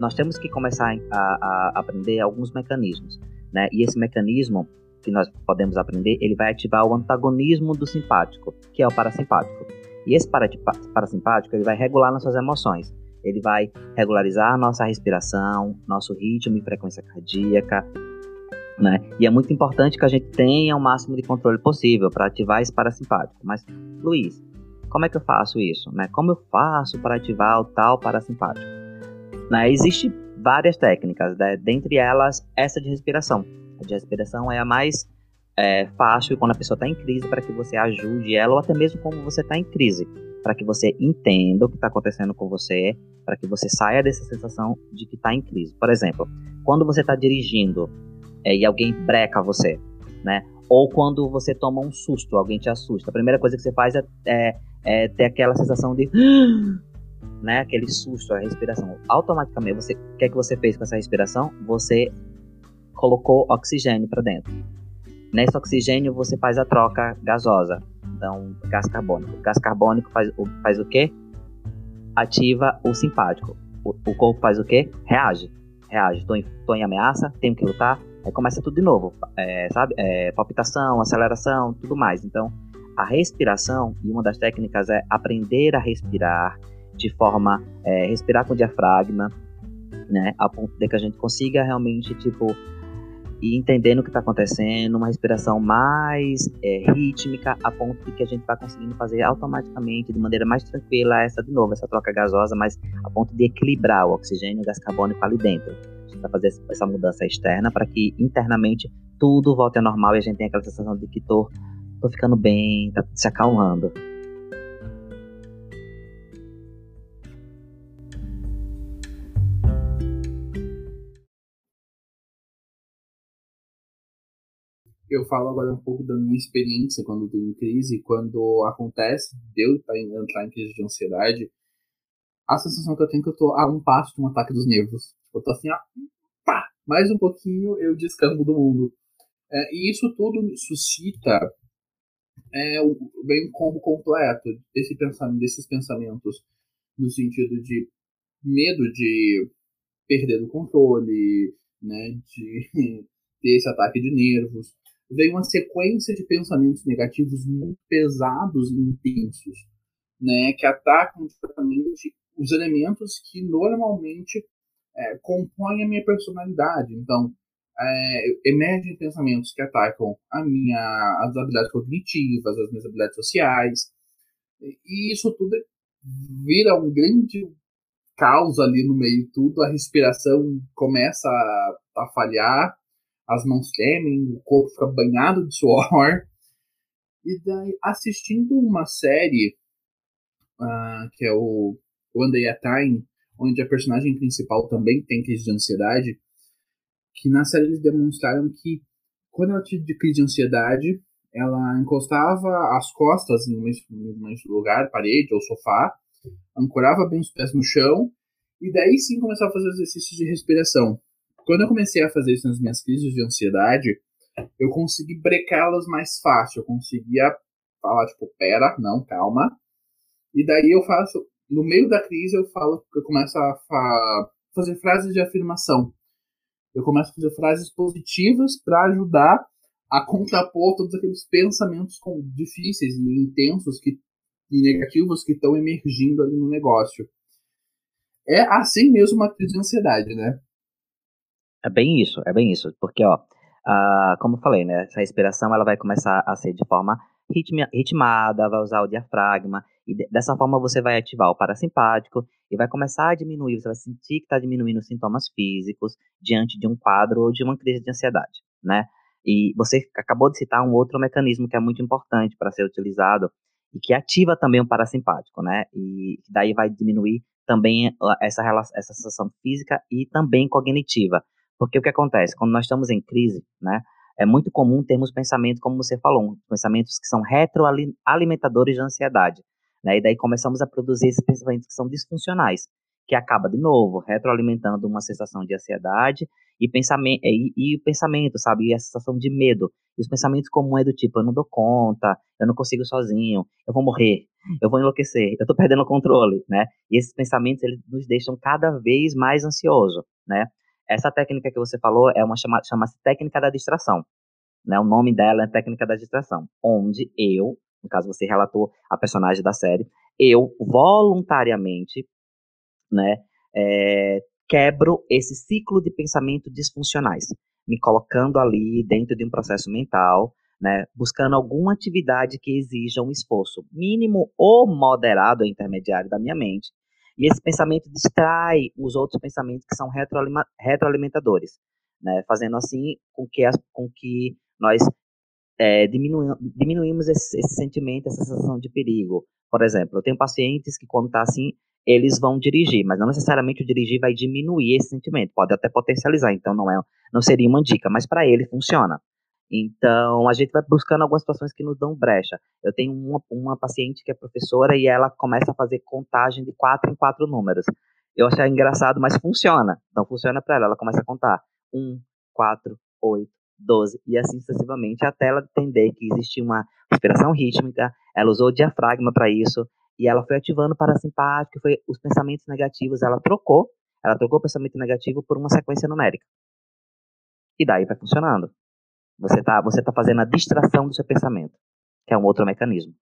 nós temos que começar a, a, aprender alguns mecanismos, né? E esse mecanismo que nós podemos aprender, ele vai ativar o antagonismo do simpático, que é o parasimpático. E esse parasimpático ele vai regular nossas emoções. Ele vai regularizar nossa respiração, nosso ritmo e frequência cardíaca, né? E é muito importante que a gente tenha o máximo de controle possível para ativar esse parasimpático. Mas, Luiz, como é que eu faço isso? Né? Como eu faço para ativar o tal parasimpático? Né? Existem várias técnicas, né? dentre elas essa de respiração. A de respiração é a mais é, fácil quando a pessoa está em crise para que você ajude ela, ou até mesmo quando você está em crise, para que você entenda o que está acontecendo com você, para que você saia dessa sensação de que está em crise. Por exemplo, quando você está dirigindo é, e alguém breca você, né? Ou quando você toma um susto, alguém te assusta. A primeira coisa que você faz é, é, é ter aquela sensação de. [gasps] Né, aquele susto, a respiração. Automaticamente, o que é que você fez com essa respiração? Você colocou oxigênio para dentro. Nesse oxigênio, você faz a troca gasosa, então gás carbônico. O gás carbônico faz, faz o quê? Ativa o simpático. O, o corpo faz o quê? Reage. Reage. Tô em, em ameaça, tenho que lutar, Aí começa tudo de novo, é, sabe? É, palpitação, aceleração, tudo mais. Então, a respiração, e uma das técnicas é aprender a respirar de forma, é, respirar com diafragma, né? A ponto de que a gente consiga realmente, tipo, ir entendendo o que está acontecendo, uma respiração mais é, rítmica, a ponto de que a gente vai conseguindo fazer automaticamente, de maneira mais tranquila, essa de novo, essa troca gasosa, mas a ponto de equilibrar o oxigênio e o gás carbônico ali dentro para fazer essa mudança externa, para que internamente tudo volte ao normal e a gente tenha aquela sensação de que tô, tô ficando bem, tá se acalmando. eu falo agora um pouco da minha experiência quando tenho crise, quando acontece de eu entrar em crise de ansiedade, a sensação que eu tenho é que eu tô a um passo de um ataque dos nervos. Eu tô assim, ó, pá, mais um pouquinho eu descambo do mundo. É, e isso tudo suscita é, bem um combo completo desse pensamento, desses pensamentos no sentido de medo de perder o controle, né, de [laughs] ter esse ataque de nervos. Vem uma sequência de pensamentos negativos muito pesados e intensos, né, que atacam diretamente os elementos que normalmente é, compõem a minha personalidade. Então, é, emergem pensamentos que atacam a minha, as habilidades cognitivas, as minhas habilidades sociais. E isso tudo vira um grande caos ali no meio de tudo. A respiração começa a, a falhar, as mãos tremem, o corpo fica banhado de suor. E daí, assistindo uma série uh, que é o One Day at Time, onde a personagem principal também tem crise de ansiedade, que na série eles demonstraram que quando ela tinha crise de ansiedade, ela encostava as costas em um lugar, parede ou sofá, ancorava bem os pés no chão e daí sim começava a fazer exercícios de respiração. Quando eu comecei a fazer isso nas minhas crises de ansiedade, eu consegui brecá-las mais fácil, eu conseguia falar tipo, pera, não, calma. E daí eu faço no meio da crise eu falo, eu começo a fa fazer frases de afirmação. Eu começo a fazer frases positivas para ajudar a contrapor todos aqueles pensamentos difíceis e intensos que, e negativos que estão emergindo ali no negócio. É assim mesmo uma crise de ansiedade, né? É bem isso, é bem isso. Porque, ó, uh, como eu falei, né? Essa respiração ela vai começar a ser de forma ritmada, vai usar o diafragma, e dessa forma você vai ativar o parasimpático e vai começar a diminuir, você vai sentir que está diminuindo os sintomas físicos diante de um quadro ou de uma crise de ansiedade, né? E você acabou de citar um outro mecanismo que é muito importante para ser utilizado e que ativa também o parasimpático, né? E daí vai diminuir também essa, relação, essa sensação física e também cognitiva. Porque o que acontece? Quando nós estamos em crise, né? é muito comum termos pensamentos, como você falou, pensamentos que são retroalimentadores de ansiedade. Né? E daí começamos a produzir esses pensamentos que são disfuncionais, que acaba, de novo, retroalimentando uma sensação de ansiedade e, pensamento, e, e pensamento, sabe? E a sensação de medo. E os pensamentos comuns é do tipo, eu não dou conta, eu não consigo sozinho, eu vou morrer, eu vou enlouquecer, eu tô perdendo o controle, né? E esses pensamentos, eles nos deixam cada vez mais ansiosos, né? Essa técnica que você falou é uma chama, chama-se técnica da distração. Né? O nome dela é técnica da distração, onde eu, no caso você relatou a personagem da série, eu voluntariamente né, é, quebro esse ciclo de pensamento disfuncionais, me colocando ali dentro de um processo mental, né, buscando alguma atividade que exija um esforço mínimo ou moderado ou intermediário da minha mente. E esse pensamento distrai os outros pensamentos que são retroalimentadores, né, fazendo assim com que, as, com que nós é, diminu diminuímos esse, esse sentimento, essa sensação de perigo. Por exemplo, eu tenho pacientes que quando está assim, eles vão dirigir, mas não necessariamente o dirigir vai diminuir esse sentimento, pode até potencializar, então não é, não seria uma dica, mas para ele funciona. Então, a gente vai buscando algumas situações que nos dão brecha. Eu tenho uma, uma paciente que é professora e ela começa a fazer contagem de quatro em quatro números. Eu achei engraçado, mas funciona. Então, funciona para ela. Ela começa a contar um, quatro, oito, 12 e assim sucessivamente, até ela entender que existia uma respiração rítmica, ela usou o diafragma para isso, e ela foi ativando o parasimpático, foi os pensamentos negativos, ela trocou, ela trocou o pensamento negativo por uma sequência numérica. E daí vai funcionando. Você está você tá fazendo a distração do seu pensamento, que é um outro mecanismo.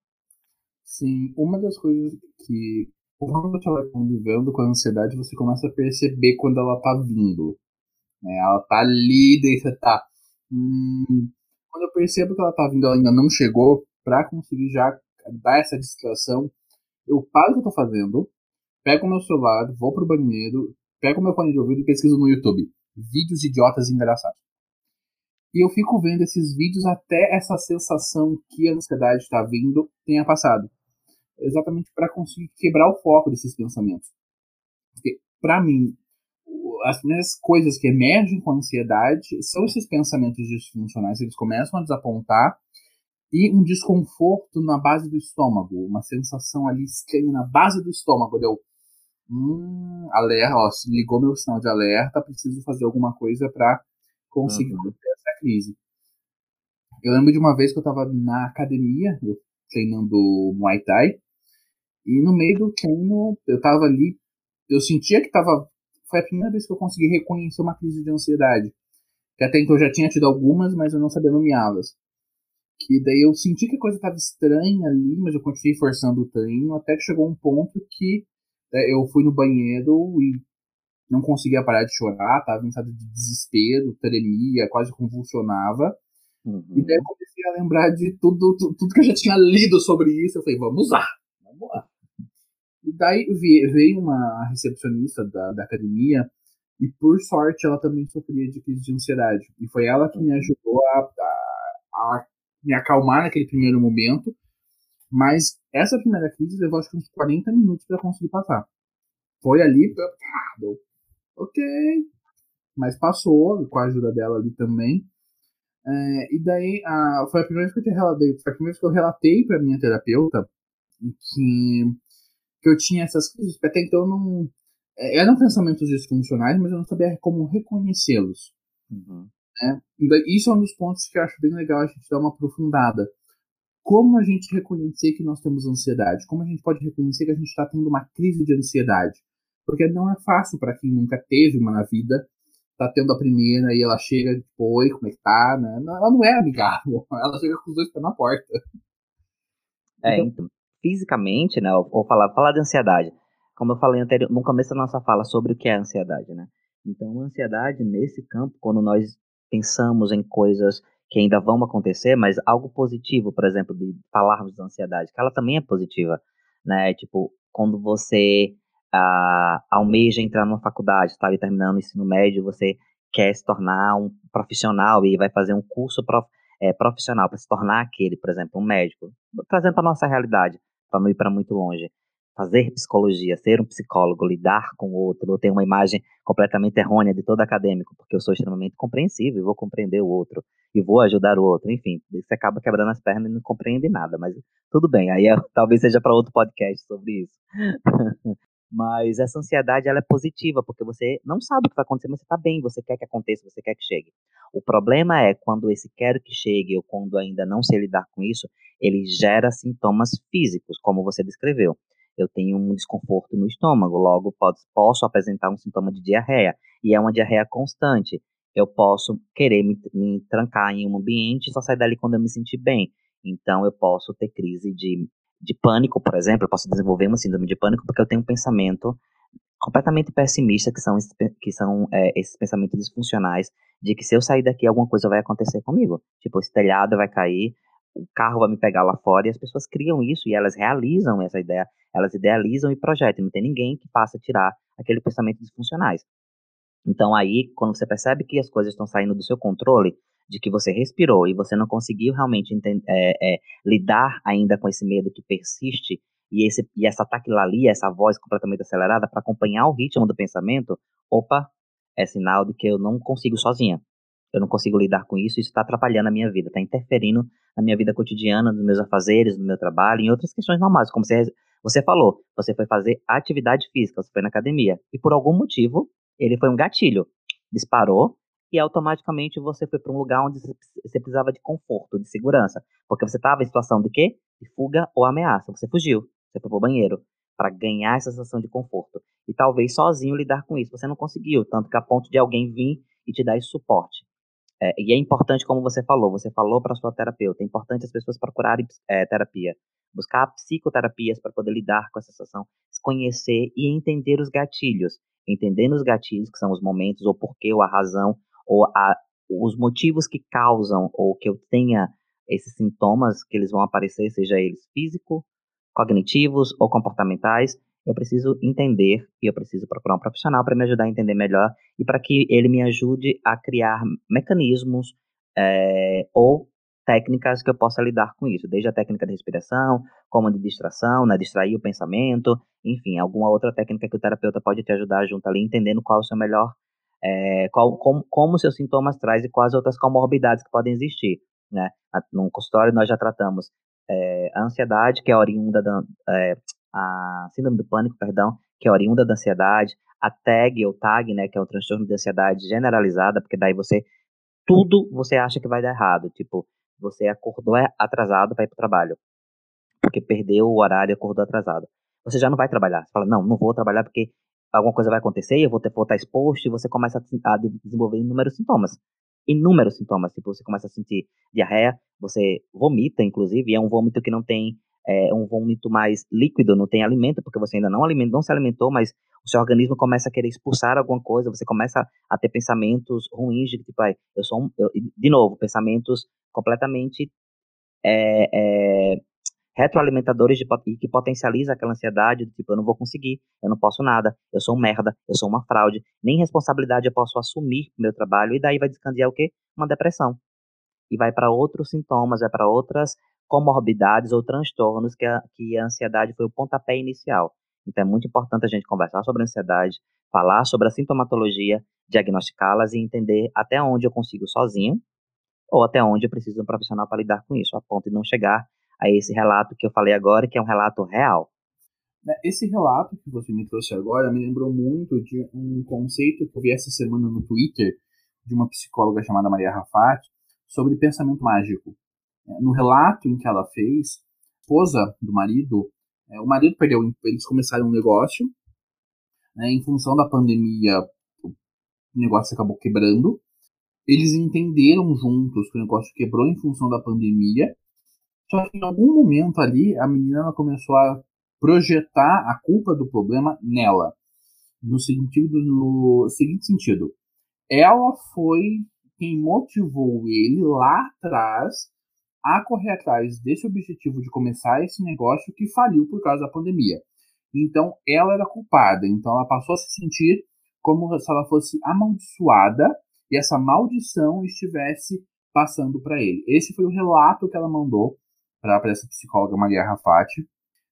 Sim, uma das coisas que quando você vai convivendo com a ansiedade, você começa a perceber quando ela está vindo. Né? Ela está ali, daí você tá Hum, quando eu percebo que ela tá vindo, ela ainda não chegou, para conseguir já dar essa distração, eu paro o que eu tô fazendo, pego meu celular, vou pro banheiro, pego meu fone de ouvido e pesquiso no YouTube. Vídeos idiotas engraçados. E eu fico vendo esses vídeos até essa sensação que a ansiedade está vindo tenha passado. Exatamente para conseguir quebrar o foco desses pensamentos. Porque, para mim, as primeiras coisas que emergem com a ansiedade são esses pensamentos disfuncionais. Eles começam a desapontar e um desconforto na base do estômago, uma sensação ali estranha na base do estômago. Deu, hum, alerta, ó, ligou meu sinal de alerta, preciso fazer alguma coisa para conseguir uhum. essa crise. Eu lembro de uma vez que eu estava na academia, treinando Muay Thai, e no meio do treino eu estava ali, eu sentia que estava foi a primeira vez que eu consegui reconhecer uma crise de ansiedade. Que até então eu já tinha tido algumas, mas eu não sabia nomeá-las. Que daí eu senti que a coisa estava estranha ali, mas eu continuei forçando o treino, até que chegou um ponto que é, eu fui no banheiro e não conseguia parar de chorar, estava em estado de desespero, tremia, quase convulsionava. Uhum. E daí eu comecei a lembrar de tudo, tudo, tudo que eu já tinha lido sobre isso. Eu falei, vamos lá, vamos lá. E daí veio uma recepcionista da, da academia e por sorte ela também sofria de crise de ansiedade. E foi ela que me ajudou a, a, a me acalmar naquele primeiro momento. Mas essa primeira crise levou acho que uns 40 minutos para conseguir passar. Foi ali, ah, deu, ok. Mas passou, com a ajuda dela ali também. É, e daí, a, foi a primeira vez que eu relatei, foi a primeira vez que eu relatei para minha terapeuta que que eu tinha essas crises, porque até então não. É, eram pensamentos disfuncionais, mas eu não sabia como reconhecê-los. Uhum. Né? Isso é um dos pontos que eu acho bem legal a gente dar uma aprofundada. Como a gente reconhecer que nós temos ansiedade? Como a gente pode reconhecer que a gente está tendo uma crise de ansiedade? Porque não é fácil para quem nunca teve uma na vida, tá tendo a primeira e ela chega, tipo, oi, como é que tá? Né? Ela não é amigável, [laughs] ela chega com os dois pés na porta. É, então, então fisicamente, né, ou falar, falar de ansiedade, como eu falei anterior, no começo da nossa fala sobre o que é ansiedade, né? Então, a ansiedade nesse campo, quando nós pensamos em coisas que ainda vão acontecer, mas algo positivo, por exemplo, de falarmos de ansiedade, que ela também é positiva, né? Tipo, quando você ah, almeja entrar numa faculdade, está ali terminando o ensino médio, você quer se tornar um profissional e vai fazer um curso prof, é, profissional para se tornar aquele, por exemplo, um médico, trazendo para nossa realidade para não ir para muito longe. Fazer psicologia, ser um psicólogo, lidar com o outro, ou ter uma imagem completamente errônea de todo acadêmico, porque eu sou extremamente compreensivo e vou compreender o outro, e vou ajudar o outro, enfim, você acaba quebrando as pernas e não compreende nada, mas tudo bem, aí é, [laughs] talvez seja para outro podcast sobre isso. [laughs] Mas essa ansiedade ela é positiva, porque você não sabe o que vai acontecer, mas você está bem, você quer que aconteça, você quer que chegue. O problema é quando esse quero que chegue ou quando ainda não sei lidar com isso, ele gera sintomas físicos, como você descreveu. Eu tenho um desconforto no estômago, logo posso, posso apresentar um sintoma de diarreia, e é uma diarreia constante. Eu posso querer me, me trancar em um ambiente e só sair dali quando eu me sentir bem. Então, eu posso ter crise de de pânico, por exemplo, eu posso desenvolver uma síndrome de pânico porque eu tenho um pensamento completamente pessimista, que são, que são é, esses pensamentos disfuncionais, de que se eu sair daqui, alguma coisa vai acontecer comigo. Tipo, esse telhado vai cair, o carro vai me pegar lá fora, e as pessoas criam isso, e elas realizam essa ideia, elas idealizam e projetam, não tem ninguém que faça tirar aquele pensamento disfuncionais. Então aí, quando você percebe que as coisas estão saindo do seu controle, de que você respirou e você não conseguiu realmente é, é, lidar ainda com esse medo que persiste e, esse, e essa taquilalia, essa voz completamente acelerada para acompanhar o ritmo do pensamento, opa, é sinal de que eu não consigo sozinha. Eu não consigo lidar com isso, isso está atrapalhando a minha vida, está interferindo na minha vida cotidiana, nos meus afazeres, no meu trabalho, em outras questões normais, como você, você falou, você foi fazer atividade física, você foi na academia, e por algum motivo, ele foi um gatilho, disparou, e automaticamente você foi para um lugar onde você precisava de conforto, de segurança, porque você estava em situação de quê? De fuga ou ameaça, você fugiu. Você foi pro banheiro para ganhar essa sensação de conforto. E talvez sozinho lidar com isso. Você não conseguiu, tanto que a ponto de alguém vir e te dar esse suporte. É, e é importante, como você falou, você falou para sua terapeuta, é importante as pessoas procurarem é, terapia, buscar psicoterapias para poder lidar com essa sensação, se conhecer e entender os gatilhos. Entendendo os gatilhos, que são os momentos, ou porquê, ou a razão, ou a, os motivos que causam, ou que eu tenha esses sintomas que eles vão aparecer, seja eles físico, cognitivos ou comportamentais, eu preciso entender e eu preciso procurar um profissional para me ajudar a entender melhor e para que ele me ajude a criar mecanismos é, ou técnicas que eu possa lidar com isso, desde a técnica de respiração, como de distração, né, distrair o pensamento, enfim, alguma outra técnica que o terapeuta pode te ajudar junto ali, entendendo qual é o seu melhor, é, qual, como, como seus sintomas traz e quais outras comorbidades que podem existir. Né? No consultório nós já tratamos é, a ansiedade, que é oriunda da é, a síndrome do pânico, perdão, que é oriunda da ansiedade, a TAG ou TAG, né, que é o transtorno de ansiedade generalizada, porque daí você tudo você acha que vai dar errado, tipo, você acordou atrasado para ir para o trabalho, porque perdeu o horário e acordou atrasado. Você já não vai trabalhar. Você fala, não, não vou trabalhar porque alguma coisa vai acontecer, eu vou, ter, vou estar exposto, e você começa a, a desenvolver inúmeros sintomas inúmeros sintomas. Tipo, você começa a sentir diarreia, você vomita, inclusive, e é um vômito que não tem, é um vômito mais líquido, não tem alimento, porque você ainda não, aliment, não se alimentou, mas o seu organismo começa a querer expulsar alguma coisa, você começa a ter pensamentos ruins de tipo, ah, eu sou um, eu, de novo, pensamentos completamente é, é, retroalimentadores de, que potencializa aquela ansiedade, do tipo, eu não vou conseguir, eu não posso nada, eu sou um merda, eu sou uma fraude, nem responsabilidade eu posso assumir no meu trabalho, e daí vai descandear o quê? Uma depressão. E vai para outros sintomas, vai para outras comorbidades ou transtornos que a, que a ansiedade foi o pontapé inicial. Então é muito importante a gente conversar sobre a ansiedade, falar sobre a sintomatologia, diagnosticá-las e entender até onde eu consigo sozinho ou até onde eu preciso de um profissional para lidar com isso, a ponto de não chegar a esse relato que eu falei agora, que é um relato real. Né, esse relato que você me trouxe agora me lembrou muito de um conceito que eu vi essa semana no Twitter de uma psicóloga chamada Maria Rafat sobre pensamento mágico. É, no relato em que ela fez, a esposa do marido, é, o marido perdeu, eles começaram um negócio, né, em função da pandemia, o negócio acabou quebrando. Eles entenderam juntos que o negócio quebrou em função da pandemia só que em algum momento ali, a menina começou a projetar a culpa do problema nela. No sentido, no seguinte sentido. Ela foi quem motivou ele lá atrás a correr atrás desse objetivo de começar esse negócio que faliu por causa da pandemia. Então, ela era culpada. Então, ela passou a se sentir como se ela fosse amaldiçoada e essa maldição estivesse passando para ele. Esse foi o relato que ela mandou para essa psicóloga Maria Rafati.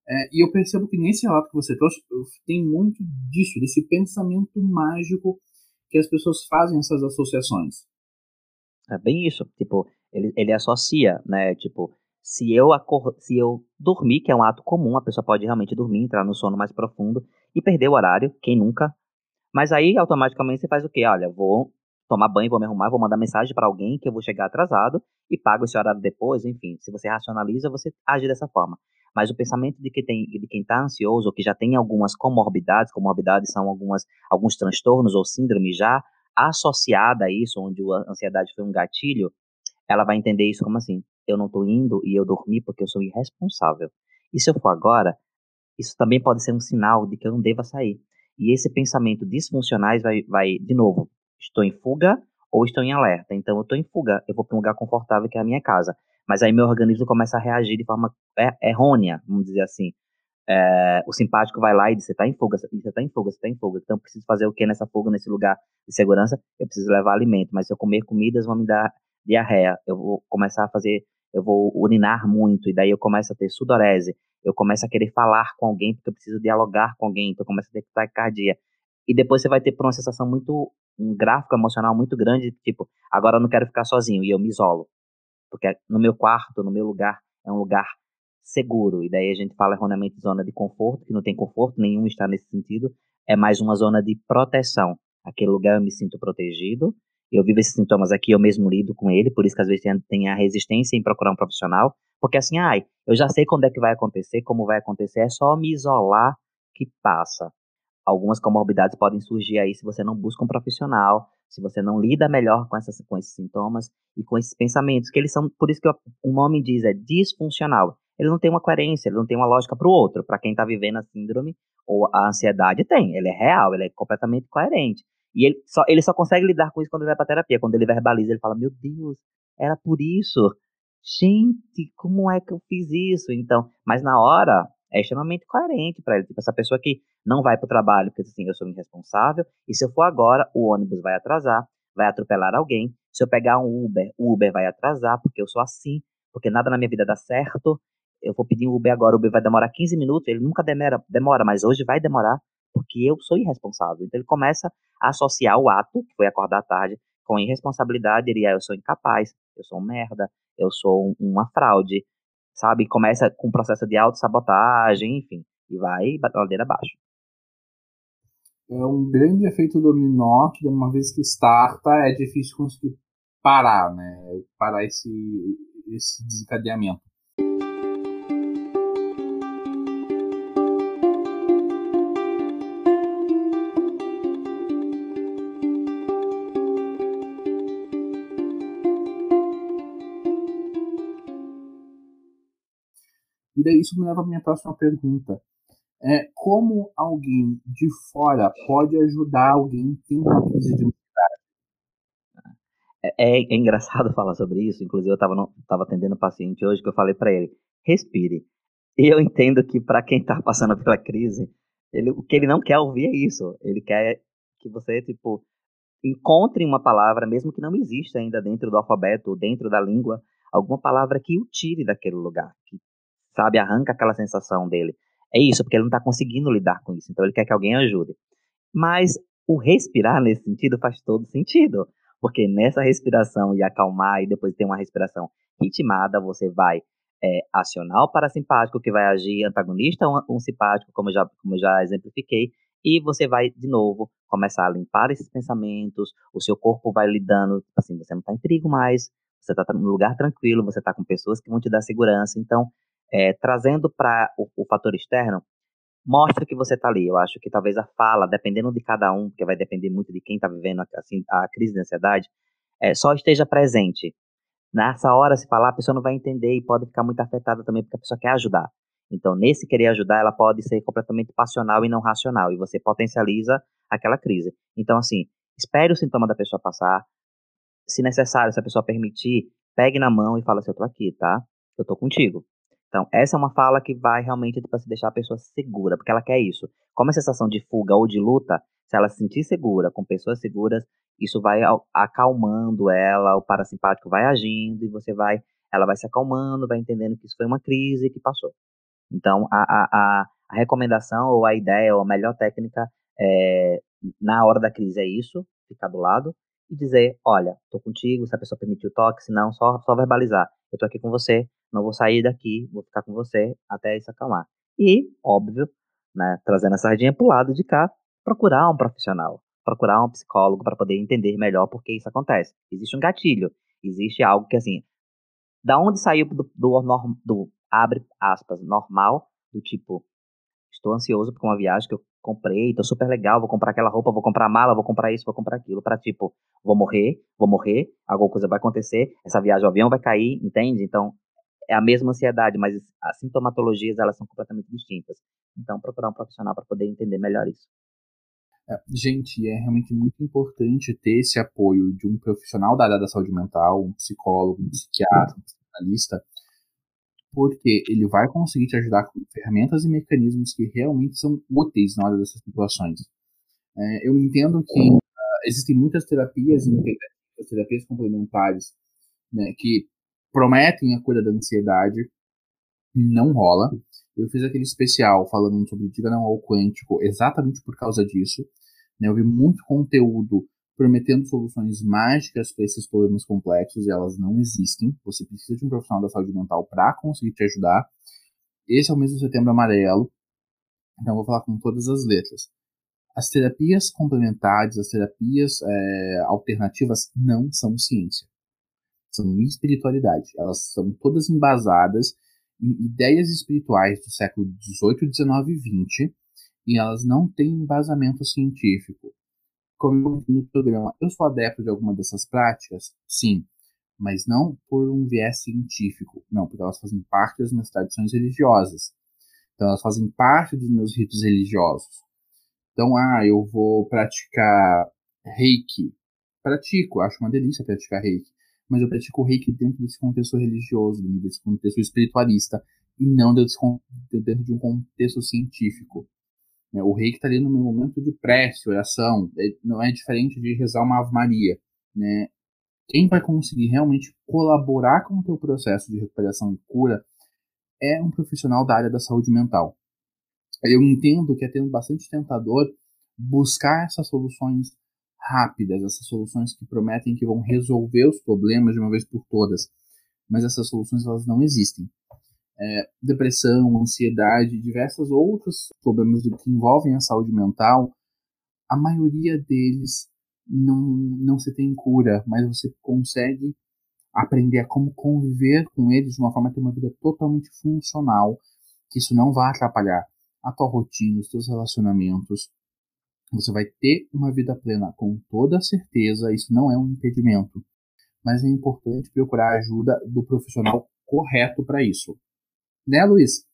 É, e eu percebo que nesse relato que você trouxe tem muito disso, desse pensamento mágico que as pessoas fazem essas associações. É bem isso, tipo, ele, ele associa, né, tipo, se eu se eu dormir, que é um ato comum, a pessoa pode realmente dormir, entrar no sono mais profundo e perder o horário, quem nunca? Mas aí automaticamente você faz o quê? Olha, vou tomar banho, vou me arrumar, vou mandar mensagem para alguém que eu vou chegar atrasado e pago esse horário depois, enfim. Se você racionaliza, você age dessa forma. Mas o pensamento de, que tem, de quem está ansioso ou que já tem algumas comorbidades, comorbidades são algumas, alguns transtornos ou síndromes já associada a isso, onde a ansiedade foi um gatilho, ela vai entender isso como assim, eu não estou indo e eu dormi porque eu sou irresponsável. E se eu for agora, isso também pode ser um sinal de que eu não deva sair. E esse pensamento disfuncionais vai, vai de novo, estou em fuga ou estou em alerta. Então, eu estou em fuga, eu vou para um lugar confortável que é a minha casa. Mas aí meu organismo começa a reagir de forma errônea, vamos dizer assim. É, o simpático vai lá e diz: Você está em fuga, você está em fuga, você está em fuga. Então, eu preciso fazer o que nessa fuga, nesse lugar de segurança? Eu preciso levar alimento. Mas se eu comer comidas, vão me dar diarreia. Eu vou começar a fazer, eu vou urinar muito. E daí eu começo a ter sudorese. Eu começo a querer falar com alguém porque eu preciso dialogar com alguém. Então, eu começo a ter taquicardia. E depois você vai ter por uma sensação muito, um gráfico emocional muito grande, tipo, agora eu não quero ficar sozinho e eu me isolo. Porque no meu quarto, no meu lugar, é um lugar seguro. E daí a gente fala erroneamente zona de conforto, que não tem conforto nenhum está nesse sentido. É mais uma zona de proteção. Aquele lugar eu me sinto protegido. Eu vivo esses sintomas aqui, eu mesmo lido com ele, por isso que às vezes tem a resistência em procurar um profissional. Porque assim, ai, eu já sei quando é que vai acontecer, como vai acontecer, é só me isolar que passa. Algumas comorbidades podem surgir aí se você não busca um profissional, se você não lida melhor com, essas, com esses sintomas e com esses pensamentos, que eles são, por isso que o nome diz, é disfuncional ele não tem uma coerência, ele não tem uma lógica para o outro. Para quem está vivendo a síndrome ou a ansiedade, tem. Ele é real, ele é completamente coerente. E ele só, ele só consegue lidar com isso quando ele vai para terapia. Quando ele verbaliza, ele fala: Meu Deus, era por isso. Gente, como é que eu fiz isso? Então, mas na hora é extremamente coerente para ele. Tipo, essa pessoa que não vai para o trabalho porque assim, eu sou irresponsável, e se eu for agora, o ônibus vai atrasar, vai atropelar alguém. Se eu pegar um Uber, o Uber vai atrasar porque eu sou assim, porque nada na minha vida dá certo eu vou pedir um Uber agora, o Uber vai demorar 15 minutos, ele nunca demora, demora, mas hoje vai demorar, porque eu sou irresponsável. Então ele começa a associar o ato, que foi acordar tarde, com irresponsabilidade, ele é, eu sou incapaz, eu sou um merda, eu sou um, uma fraude, sabe? Começa com um processo de autossabotagem, enfim, e vai ladeira abaixo. É um grande efeito dominó que, uma vez que starta, é difícil conseguir parar, né? Parar esse, esse desencadeamento. Isso me leva à minha próxima pergunta. É, como alguém de fora pode ajudar alguém tendo uma crise de? É, é, é, engraçado [laughs] falar sobre isso. Inclusive, eu estava atendendo um paciente hoje que eu falei para ele: respire. E eu entendo que para quem está passando pela crise, ele, o que ele não quer ouvir é isso. Ele quer que você, tipo, encontre uma palavra, mesmo que não exista ainda dentro do alfabeto, dentro da língua, alguma palavra que o tire daquele lugar, que sabe? Arranca aquela sensação dele. É isso, porque ele não está conseguindo lidar com isso. Então ele quer que alguém ajude. Mas o respirar nesse sentido faz todo sentido. Porque nessa respiração e acalmar e depois ter uma respiração ritmada, você vai é, acionar o parasimpático, que vai agir antagonista a um, simpático, como já, como já exemplifiquei, e você vai, de novo, começar a limpar esses pensamentos, o seu corpo vai lidando, assim, você não está em perigo mais, você está num lugar tranquilo, você está com pessoas que vão te dar segurança, então é, trazendo para o, o, fator externo, mostra que você está ali. Eu acho que talvez a fala, dependendo de cada um, porque vai depender muito de quem está vivendo assim, a crise de ansiedade, é, só esteja presente. Nessa hora, se falar, a pessoa não vai entender e pode ficar muito afetada também, porque a pessoa quer ajudar. Então, nesse querer ajudar, ela pode ser completamente passional e não racional, e você potencializa aquela crise. Então, assim, espere o sintoma da pessoa passar. Se necessário, se a pessoa permitir, pegue na mão e fala assim, eu tô aqui, tá? Eu tô contigo. Então, essa é uma fala que vai realmente tipo, deixar a pessoa segura, porque ela quer isso. Como a sensação de fuga ou de luta, se ela se sentir segura, com pessoas seguras, isso vai acalmando ela, o parasimpático vai agindo e você vai, ela vai se acalmando, vai entendendo que isso foi uma crise que passou. Então, a, a, a recomendação ou a ideia ou a melhor técnica é, na hora da crise é isso, ficar do lado e dizer, olha, tô contigo, se a pessoa permitir o toque, se não, só, só verbalizar. Eu tô aqui com você, não vou sair daqui, vou ficar com você até isso acalmar. E, óbvio, né, trazendo a sardinha pro lado de cá, procurar um profissional, procurar um psicólogo para poder entender melhor por que isso acontece. Existe um gatilho, existe algo que, assim, da onde saiu do, do, do abre aspas, normal, do tipo, estou ansioso por uma viagem que eu comprei, tô super legal, vou comprar aquela roupa, vou comprar mala, vou comprar isso, vou comprar aquilo, para tipo, vou morrer, vou morrer, alguma coisa vai acontecer, essa viagem, o avião vai cair, entende? Então, é a mesma ansiedade, mas as sintomatologias, elas são completamente distintas. Então, procurar um profissional para poder entender melhor isso. É, gente, é realmente muito importante ter esse apoio de um profissional da área da saúde mental, um psicólogo, um psiquiatra, um psicanalista, porque ele vai conseguir te ajudar com ferramentas e mecanismos que realmente são úteis na hora dessas situações. É, eu entendo que uh, existem muitas terapias terapias complementares, né, que prometem a cura da ansiedade, não rola. Eu fiz aquele especial falando sobre diga não ao quântico exatamente por causa disso. Né, eu vi muito conteúdo prometendo soluções mágicas para esses problemas complexos e elas não existem. Você precisa de um profissional da saúde mental para conseguir te ajudar. Esse é o mesmo setembro amarelo, então vou falar com todas as letras. As terapias complementares, as terapias é, alternativas não são ciência. São espiritualidade. Elas são todas embasadas em ideias espirituais do século XVIII, XIX e XX e elas não têm embasamento científico como no programa, eu sou adepto de alguma dessas práticas? Sim, mas não por um viés científico, não, porque elas fazem parte das minhas tradições religiosas. Então, elas fazem parte dos meus ritos religiosos. Então, ah, eu vou praticar reiki. Pratico, acho uma delícia praticar reiki. Mas eu pratico reiki dentro desse contexto religioso, dentro desse contexto espiritualista, e não dentro de um contexto científico. Né? O reiki está ali no meu momento de prece, oração. É, não é diferente de rezar uma Ave Maria. Né? Quem vai conseguir realmente colaborar com o teu processo de recuperação e cura é um profissional da área da saúde mental. Eu entendo que é tendo bastante tentador buscar essas soluções rápidas, essas soluções que prometem que vão resolver os problemas de uma vez por todas. Mas essas soluções elas não existem é, depressão, ansiedade, diversos outros problemas que envolvem a saúde mental, a maioria deles não, não se tem cura, mas você consegue aprender a como conviver com eles de uma forma que ter uma vida totalmente funcional, que isso não vai atrapalhar a tua rotina, os teus relacionamentos. Você vai ter uma vida plena com toda certeza, isso não é um impedimento, mas é importante procurar a ajuda do profissional correto para isso. Né, Luiz?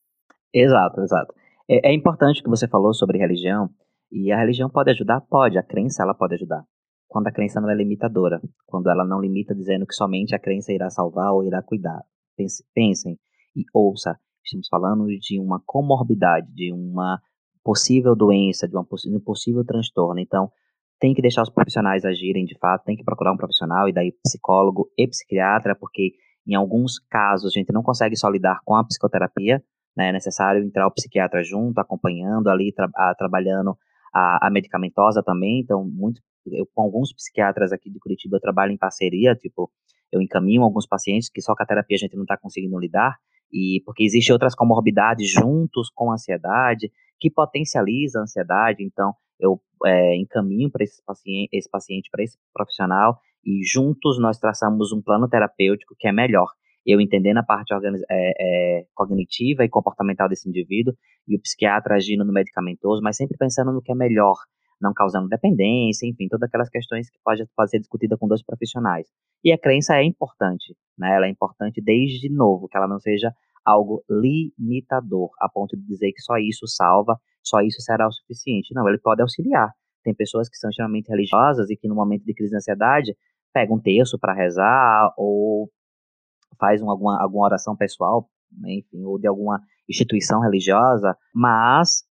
Exato, exato. É, é importante que você falou sobre religião, e a religião pode ajudar? Pode, a crença ela pode ajudar. Quando a crença não é limitadora, quando ela não limita dizendo que somente a crença irá salvar ou irá cuidar. Pense, pensem e ouça, estamos falando de uma comorbidade, de uma possível doença, de, um possível transtorno. Então, tem que deixar os profissionais agirem de fato, tem que procurar um profissional, e daí psicólogo e psiquiatra, porque em alguns casos, a gente não consegue só lidar com a psicoterapia, né? É necessário entrar o psiquiatra junto, acompanhando ali, tra a, trabalhando a, a, medicamentosa também. Então, muito, eu, com alguns psiquiatras aqui de Curitiba, eu trabalho em parceria, tipo, eu encaminho alguns pacientes que só com a terapia a gente não está conseguindo lidar, e porque existem outras comorbidades juntos com a ansiedade, que potencializa a ansiedade, então eu é, encaminho para esse paciente, esse paciente para esse profissional e juntos nós traçamos um plano terapêutico que é melhor. Eu entendendo a parte é, é, cognitiva e comportamental desse indivíduo e o psiquiatra agindo no medicamentoso, mas sempre pensando no que é melhor, não causando dependência, enfim, todas aquelas questões que pode ser discutida com dois profissionais. E a crença é importante, né? Ela é importante desde novo, que ela não seja algo limitador, a ponto de dizer que só isso salva, só isso será o suficiente. Não, ele pode auxiliar. Tem pessoas que são extremamente religiosas e que no momento de crise de ansiedade pega um texto para rezar ou faz um, alguma, alguma oração pessoal, enfim, ou de alguma instituição religiosa, mas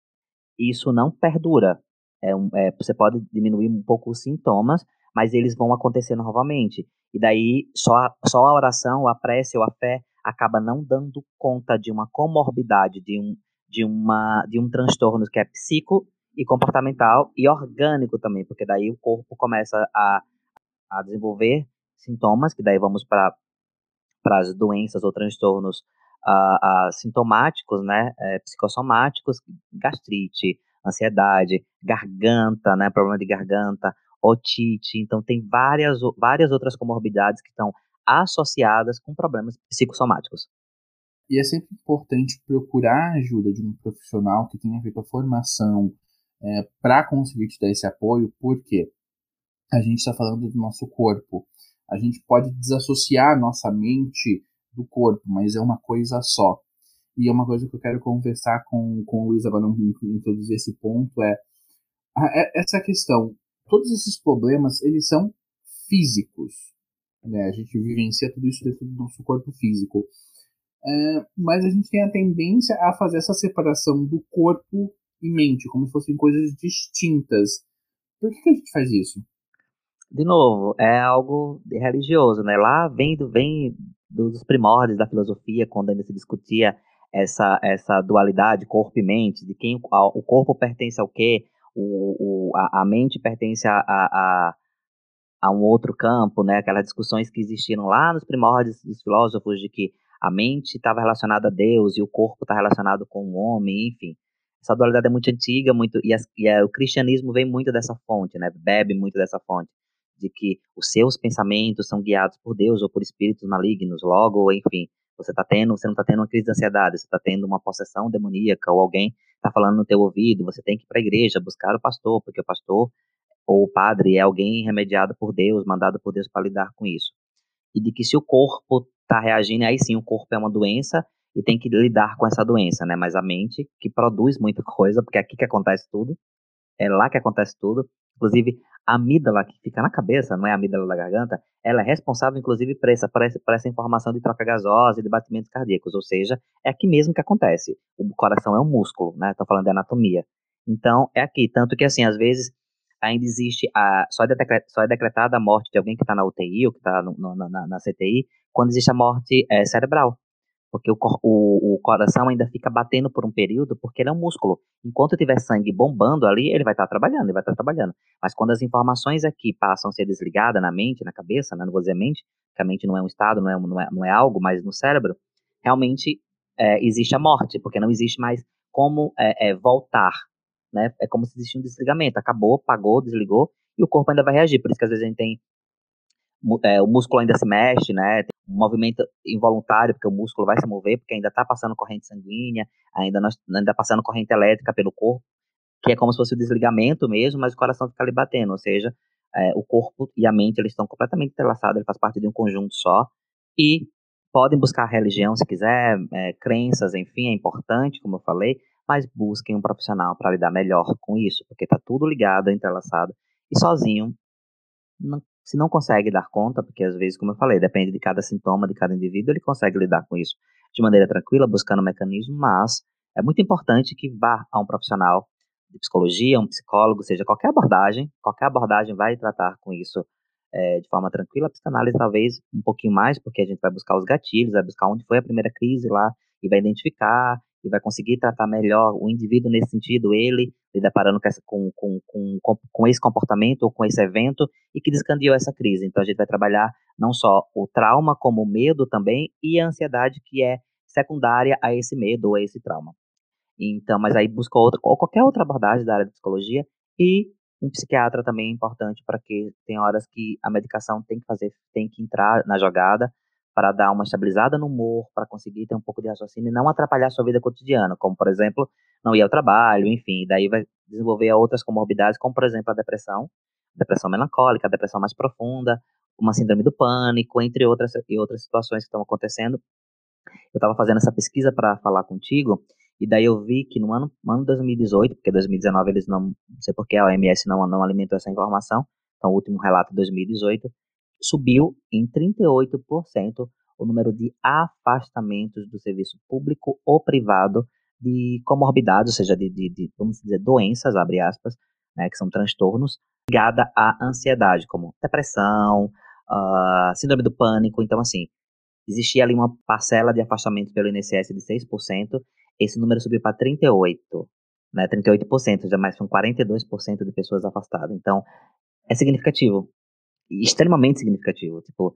isso não perdura. É um, é, você pode diminuir um pouco os sintomas, mas eles vão acontecer novamente. E daí só a, só a oração, a prece ou a fé acaba não dando conta de uma comorbidade, de um, de uma, de um transtorno que é psico e comportamental e orgânico também, porque daí o corpo começa a a desenvolver sintomas, que daí vamos para as doenças ou transtornos uh, uh, sintomáticos, né, é, psicossomáticos, gastrite, ansiedade, garganta, né, problema de garganta, otite, então tem várias, várias outras comorbidades que estão associadas com problemas psicossomáticos. E é sempre importante procurar a ajuda de um profissional que tenha feito a formação é, para conseguir te dar esse apoio, porque a gente está falando do nosso corpo. A gente pode desassociar nossa mente do corpo, mas é uma coisa só. E é uma coisa que eu quero conversar com, com o Luiz agora introduzir esse ponto é É, essa questão, todos esses problemas, eles são físicos. Né? A gente vivencia tudo isso dentro do nosso corpo físico. É, mas a gente tem a tendência a fazer essa separação do corpo e mente, como se fossem coisas distintas. Por que, que a gente faz isso? De novo, é algo religioso, né? Lá vem, do, vem dos primórdios da filosofia, quando ainda se discutia essa, essa dualidade corpo e mente, de quem o corpo pertence ao quê, o, o, a, a mente pertence a, a, a, um outro campo, né? Aquelas discussões que existiram lá nos primórdios dos filósofos de que a mente estava relacionada a Deus e o corpo está relacionado com o homem, enfim. Essa dualidade é muito antiga, muito e, as, e é, o cristianismo vem muito dessa fonte, né? Bebe muito dessa fonte de que os seus pensamentos são guiados por Deus ou por espíritos malignos, logo, enfim, você está tendo, você não está tendo uma crise de ansiedade, você está tendo uma possessão demoníaca ou alguém está falando no teu ouvido, você tem que ir para a igreja buscar o pastor, porque o pastor ou o padre é alguém remediado por Deus, mandado por Deus para lidar com isso. E de que se o corpo está reagindo, aí sim o corpo é uma doença e tem que lidar com essa doença, né? Mas a mente que produz muita [laughs] coisa, porque é aqui que acontece tudo, é lá que acontece tudo. Inclusive, a amígdala que fica na cabeça, não é a amígdala da garganta, ela é responsável, inclusive, por essa, por essa, informação de troca gasosa e de batimentos cardíacos, ou seja, é aqui mesmo que acontece. O coração é um músculo, né? Estou falando de anatomia. Então, é aqui. Tanto que, assim, às vezes ainda existe a. Só é, decretada, só é decretada a morte de alguém que está na UTI ou que está na, na, CTI quando existe a morte é, cerebral porque o, o, o, coração ainda fica batendo por um período, porque ele é um músculo. Enquanto tiver sangue bombando ali, ele vai estar tá trabalhando, ele vai estar tá trabalhando. Mas quando as informações aqui passam a ser desligadas na mente, na cabeça, né, não vou dizer mente, porque a mente não é um estado, não é, não é, não é algo, mas no cérebro, realmente é, existe a morte, porque não existe mais como é, voltar. Né? É como se existisse um desligamento. Acabou, pagou, desligou, e o corpo ainda vai reagir. Por isso que às vezes a gente tem é, o músculo ainda se mexe, né? Tem um movimento involuntário, porque o músculo vai se mover, porque ainda está passando corrente sanguínea, ainda nós, ainda passando corrente elétrica pelo corpo, que é como se fosse o desligamento mesmo, mas o coração fica ali batendo, ou seja, é, o corpo e a mente eles estão completamente entrelaçados, ele faz parte de um conjunto só, e podem buscar religião se quiser, é, crenças, enfim, é importante, como eu falei, mas busquem um profissional para lidar melhor com isso, porque está tudo ligado, entrelaçado, e sozinho não se não consegue dar conta, porque às vezes, como eu falei, depende de cada sintoma, de cada indivíduo, ele consegue lidar com isso de maneira tranquila, buscando um mecanismo, mas é muito importante que vá a um profissional de psicologia, um psicólogo, seja qualquer abordagem, qualquer abordagem vai tratar com isso é, de forma tranquila. A psicanálise talvez um pouquinho mais, porque a gente vai buscar os gatilhos, vai buscar onde foi a primeira crise lá e vai identificar e vai conseguir tratar melhor o indivíduo nesse sentido, ele se deparando com, com, com, com esse comportamento ou com esse evento e que descandeou essa crise. Então a gente vai trabalhar não só o trauma, como o medo também e a ansiedade que é secundária a esse medo ou a esse trauma. Então, mas aí busca outra, ou qualquer outra abordagem da área de psicologia e um psiquiatra também é importante para que tem horas que a medicação tem que fazer, tem que entrar na jogada para dar uma estabilizada no humor, para conseguir ter um pouco de raciocínio e não atrapalhar a sua vida cotidiana, como, por exemplo, não ir ao trabalho, enfim, daí vai desenvolver outras comorbidades, como, por exemplo, a depressão, depressão melancólica, depressão mais profunda, uma síndrome do pânico, entre outras, e outras situações que estão acontecendo. Eu estava fazendo essa pesquisa para falar contigo, e daí eu vi que no ano, no ano 2018, porque 2019 eles não, não sei porque a OMS não, não alimentou essa informação, então o último relato de 2018, subiu em 38% o número de afastamentos do serviço público ou privado de comorbidades, ou seja, de, de, de vamos dizer, doenças, abre aspas, né, que são transtornos, ligada à ansiedade, como depressão, uh, síndrome do pânico. Então, assim, existia ali uma parcela de afastamento pelo INSS de 6%, esse número subiu para 38%, né, 38%, já mais são 42% de pessoas afastadas. Então, é significativo extremamente significativo. Tipo,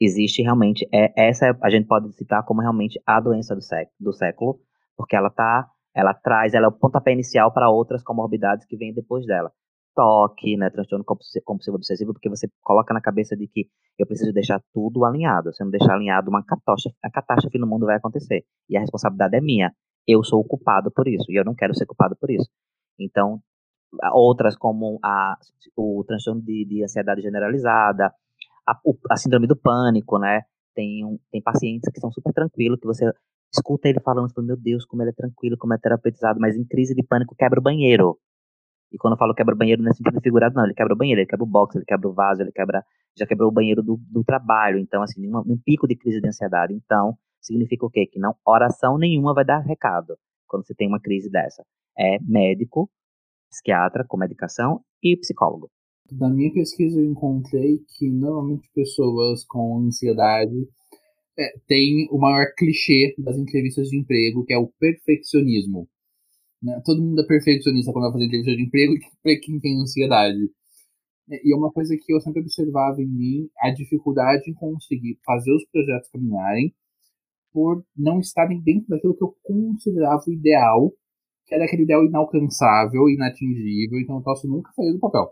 existe realmente, é, essa a gente pode citar como realmente a doença do século, do século porque ela tá, ela traz, ela é o pontapé inicial para outras comorbidades que vêm depois dela. Toque, né, transtorno compulsivo obsessivo, porque você coloca na cabeça de que eu preciso deixar tudo alinhado. Se eu não deixar alinhado, uma catástrofe, a catástrofe no mundo vai acontecer. E a responsabilidade é minha. Eu sou o culpado por isso, e eu não quero ser culpado por isso. Então, outras como a, o transtorno de, de ansiedade generalizada, a, a, síndrome do pânico, né? Tem, um, tem pacientes que são super tranquilos, que você escuta ele falando, meu Deus, como ele é tranquilo, como é terapeutizado, mas em crise de pânico quebra o banheiro. E quando eu falo quebra o banheiro, não é sentido figurado, não. Ele quebra o banheiro, ele quebra o box, ele quebra o vaso, ele quebra. Já quebrou o banheiro do, do trabalho. Então, assim, um, um pico de crise de ansiedade. Então, significa o quê? Que não, oração nenhuma vai dar recado quando você tem uma crise dessa. É médico, psiquiatra com medicação e psicólogo. Da minha pesquisa eu encontrei que normalmente pessoas com ansiedade é, têm o maior clichê das entrevistas de emprego, que é o perfeccionismo. Né? Todo mundo é perfeccionista quando vai fazer entrevista de emprego [laughs] para quem tem ansiedade. É, e é uma coisa que eu sempre observava em mim, a dificuldade em conseguir fazer os projetos caminharem por não estarem dentro daquilo que eu considerava o ideal, que era aquele ideal inalcançável, inatingível, então eu posso nunca sair do papel.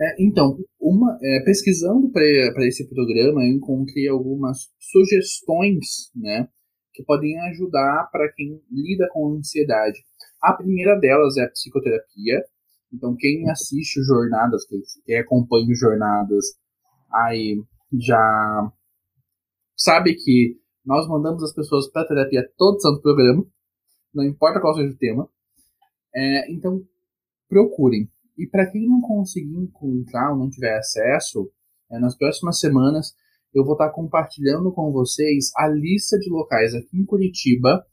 É, então, uma, é, pesquisando para esse programa, eu encontrei algumas sugestões né, que podem ajudar para quem lida com ansiedade. A primeira delas é a psicoterapia. Então, quem assiste jornadas, quem acompanha jornadas, aí já sabe que nós mandamos as pessoas para terapia todo santo programa, não importa qual seja o tema. É, então, procurem. E para quem não conseguir encontrar ou não tiver acesso, é, nas próximas semanas eu vou estar compartilhando com vocês a lista de locais aqui em Curitiba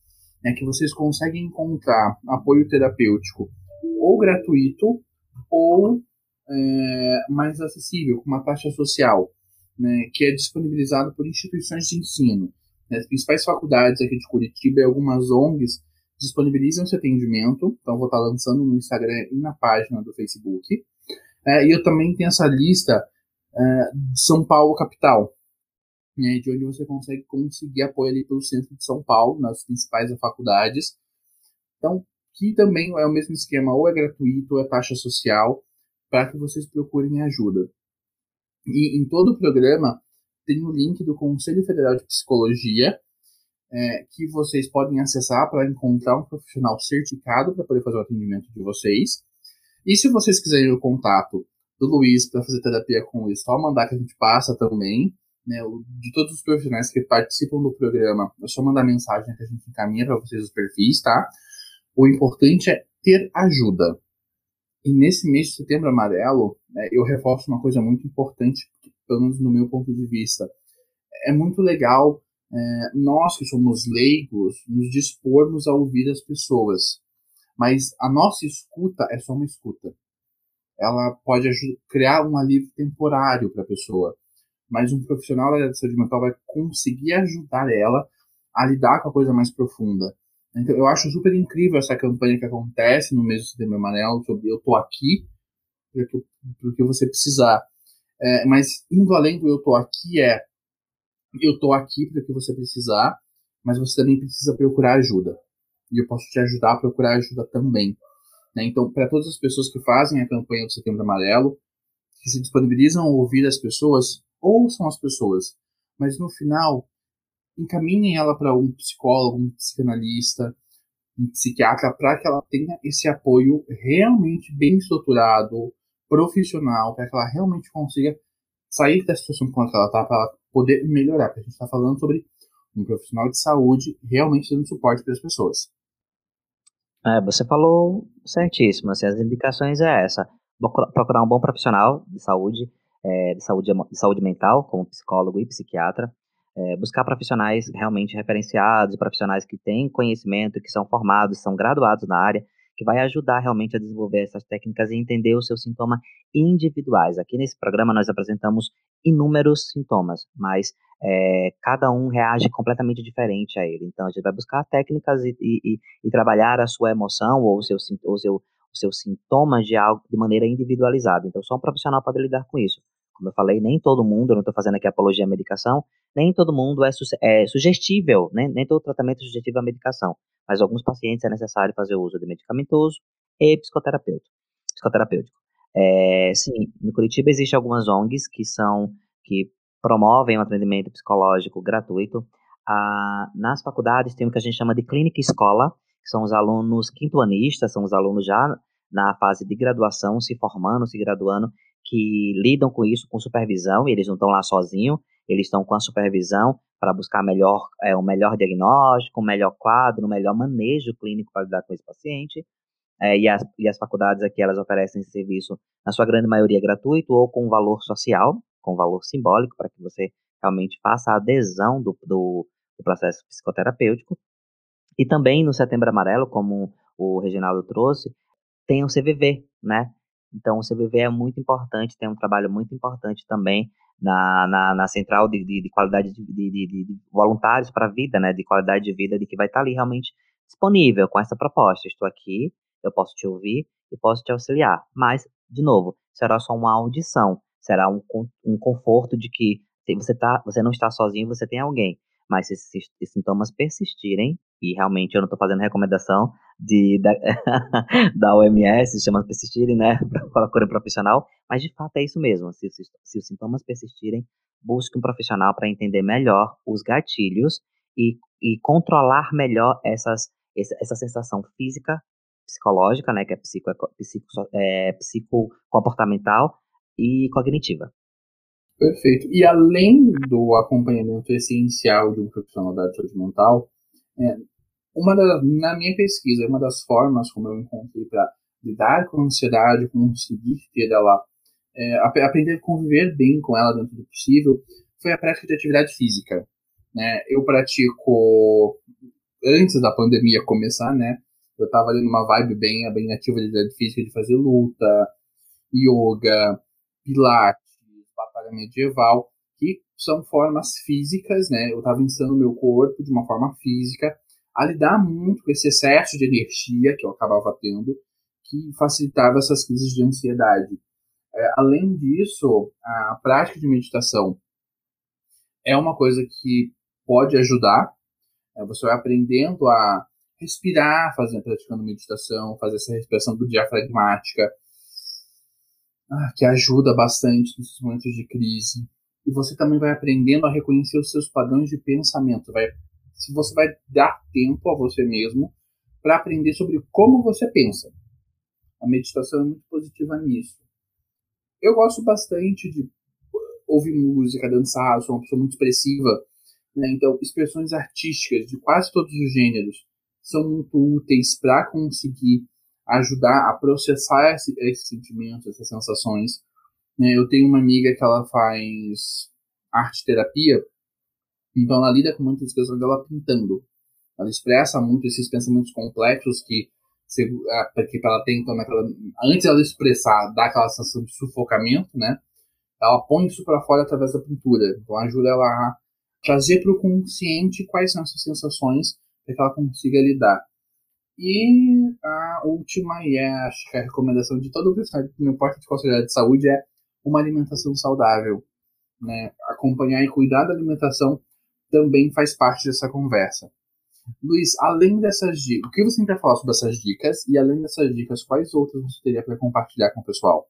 né, que vocês conseguem encontrar apoio terapêutico ou gratuito ou é, mais acessível, com uma taxa social, né, que é disponibilizado por instituições de ensino. Né, as principais faculdades aqui de Curitiba e algumas ONGs disponibilizam esse atendimento, então vou estar lançando no Instagram e na página do Facebook. É, e eu também tenho essa lista é, de São Paulo capital, né, de onde você consegue conseguir apoio ali pelo centro de São Paulo, nas principais faculdades. Então, que também é o mesmo esquema, ou é gratuito ou é taxa social, para que vocês procurem ajuda. E em todo o programa tem o link do Conselho Federal de Psicologia, é, que vocês podem acessar para encontrar um profissional certificado para poder fazer o atendimento de vocês. E se vocês quiserem o contato do Luiz para fazer terapia com ele, só mandar que a gente passa também. Né, de todos os profissionais que participam do programa, é só mandar mensagem que a gente encaminha para vocês os perfis, tá? O importante é ter ajuda. E nesse mês de setembro amarelo, né, eu reforço uma coisa muito importante, pelo menos no meu ponto de vista. É muito legal é, nós que somos leigos nos dispormos a ouvir as pessoas. Mas a nossa escuta é só uma escuta. Ela pode criar um alívio temporário para a pessoa, mas um profissional da saúde mental vai conseguir ajudar ela a lidar com a coisa mais profunda. Então, eu acho super incrível essa campanha que acontece no mês de setembro amarelo sobre eu tô aqui porque você precisar. É, mas indo além do eu tô aqui é eu tô aqui para o que você precisar, mas você também precisa procurar ajuda. E eu posso te ajudar a procurar ajuda também. Né? Então, para todas as pessoas que fazem a campanha do Setembro Amarelo, que se disponibilizam a ouvir as pessoas, ouçam as pessoas, mas no final, encaminhem ela para um psicólogo, um psicanalista, um psiquiatra, para que ela tenha esse apoio realmente bem estruturado, profissional, para que ela realmente consiga sair da situação com que ela está, para ela poder melhorar, porque a gente está falando sobre um profissional de saúde realmente dando suporte para as pessoas. É, você falou certíssimo, assim, as indicações é essa, procurar um bom profissional de saúde, é, de, saúde de saúde mental, como psicólogo e psiquiatra, é, buscar profissionais realmente referenciados, profissionais que têm conhecimento, que são formados, são graduados na área, que vai ajudar realmente a desenvolver essas técnicas e entender os seus sintomas individuais. Aqui nesse programa nós apresentamos inúmeros sintomas, mas é, cada um reage completamente diferente a ele. Então a gente vai buscar técnicas e, e, e trabalhar a sua emoção ou o seu, seu, os seus sintomas de algo de maneira individualizada. Então só um profissional pode lidar com isso. Como eu falei, nem todo mundo, eu não estou fazendo aqui apologia à medicação, nem todo mundo é, su é sugestível, né? nem todo tratamento é sugestivo à medicação, mas alguns pacientes é necessário fazer uso de medicamentoso e psicoterapêutico. psicoterapêutico. É, sim, no Curitiba existem algumas ONGs que são que promovem um atendimento psicológico gratuito. Ah, nas faculdades tem o que a gente chama de clínica escola, que são os alunos quintoanistas, são os alunos já na fase de graduação, se formando, se graduando, que lidam com isso com supervisão, e eles não estão lá sozinhos, eles estão com a supervisão para buscar melhor, é, um melhor diagnóstico, um melhor quadro, um melhor manejo clínico para lidar com esse paciente. É, e, as, e as faculdades aqui, elas oferecem esse serviço, na sua grande maioria, gratuito ou com valor social, com valor simbólico, para que você realmente faça a adesão do, do, do processo psicoterapêutico. E também no Setembro Amarelo, como o Reginaldo trouxe, tem o CVV, né? Então, o CVV é muito importante, tem um trabalho muito importante também na, na, na central de, de, de qualidade de, de, voluntários para a vida, né? De qualidade de vida, de que vai estar ali realmente disponível com essa proposta. Estou aqui, eu posso te ouvir e posso te auxiliar. Mas, de novo, será só uma audição, será um, um conforto de que você, tá, você não está sozinho, você tem alguém. Mas se esses sintomas persistirem, e realmente eu não estou fazendo recomendação de, da, [laughs] da OMS, chama persistirem, né, [laughs] para cura profissional, mas de fato é isso mesmo. Se, se, se os sintomas persistirem, busque um profissional para entender melhor os gatilhos e, e controlar melhor essas, essa, essa sensação física, psicológica, né, que é, psico, psico, é, psicocomportamental e cognitiva. Perfeito. E além do acompanhamento essencial de um profissional da saúde mental, é, uma na minha pesquisa, uma das formas como eu encontrei para lidar com a ansiedade, conseguir ter ela, é, aprender a conviver bem com ela dentro do possível, foi a prática de atividade física. Né? Eu pratico, antes da pandemia começar, né? Eu estava ali numa vibe bem, bem ativa de atividade física, de fazer luta, yoga, pilates, batalha medieval, que são formas físicas, né? Eu estava ensinando meu corpo de uma forma física a lidar muito com esse excesso de energia que eu acabava tendo, que facilitava essas crises de ansiedade. É, além disso, a prática de meditação é uma coisa que pode ajudar. É, você vai aprendendo a respirar, fazendo, praticando meditação, fazer essa respiração diafragmática, ah, que ajuda bastante nesses momentos de crise. E você também vai aprendendo a reconhecer os seus padrões de pensamento. Vai, se você vai dar tempo a você mesmo para aprender sobre como você pensa. A meditação é muito positiva nisso. Eu gosto bastante de ouvir música, dançar, sou uma pessoa muito expressiva. Né? Então, expressões artísticas de quase todos os gêneros são muito úteis para conseguir ajudar a processar esse, esses sentimentos, essas sensações. Né? Eu tenho uma amiga que ela faz arte terapia, então ela lida com muitas questões dela pintando. Ela expressa muito esses pensamentos complexos que porque ela tem então naquela, antes ela expressar dá aquela sensação de sufocamento, né? Ela põe isso para fora através da pintura. Então ajuda ela a trazer para o consciente quais são essas sensações para que ela consiga lidar. E a última, e é acho que a recomendação de todo o profissional, não importa de qual de saúde, é uma alimentação saudável. Né? Acompanhar e cuidar da alimentação também faz parte dessa conversa. Luiz, além dessas dicas, o que você tem para falar sobre essas dicas? E além dessas dicas, quais outras você teria para compartilhar com o pessoal?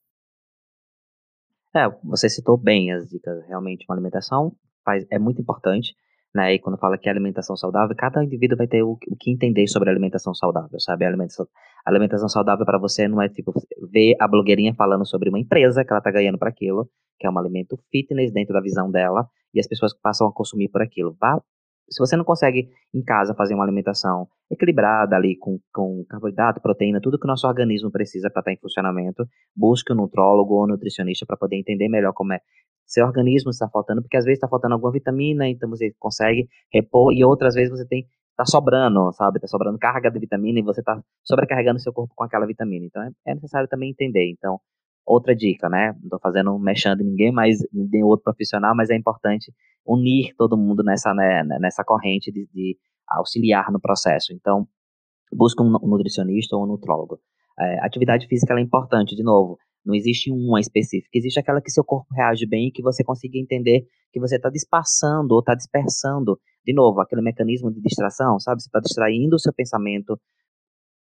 É, você citou bem as dicas. Realmente, uma alimentação faz, é muito importante né? E quando fala que é alimentação saudável, cada indivíduo vai ter o, o que entender sobre alimentação saudável, sabe? A alimentação, alimentação saudável para você não é tipo ver a blogueirinha falando sobre uma empresa que ela tá ganhando para aquilo, que é um alimento fitness dentro da visão dela, e as pessoas passam a consumir por aquilo. Vá, se você não consegue em casa fazer uma alimentação equilibrada ali com, com carboidrato, proteína, tudo que o nosso organismo precisa para estar tá em funcionamento, busque um nutrólogo ou um nutricionista para poder entender melhor como é seu organismo está faltando, porque às vezes está faltando alguma vitamina, então você consegue repor, e outras vezes você tem tá sobrando, sabe? Tá sobrando carga de vitamina e você tá sobrecarregando seu corpo com aquela vitamina. Então é, é necessário também entender. Então, outra dica, né? Não tô fazendo mexendo ninguém, mas nem outro profissional, mas é importante unir todo mundo nessa, né, nessa corrente de, de auxiliar no processo. Então, busca um nutricionista ou um nutrólogo. É, atividade física é importante, de novo. Não existe uma específica, existe aquela que seu corpo reage bem e que você consiga entender que você está dispersando ou está dispersando, de novo, aquele mecanismo de distração, sabe? Você está distraindo o seu pensamento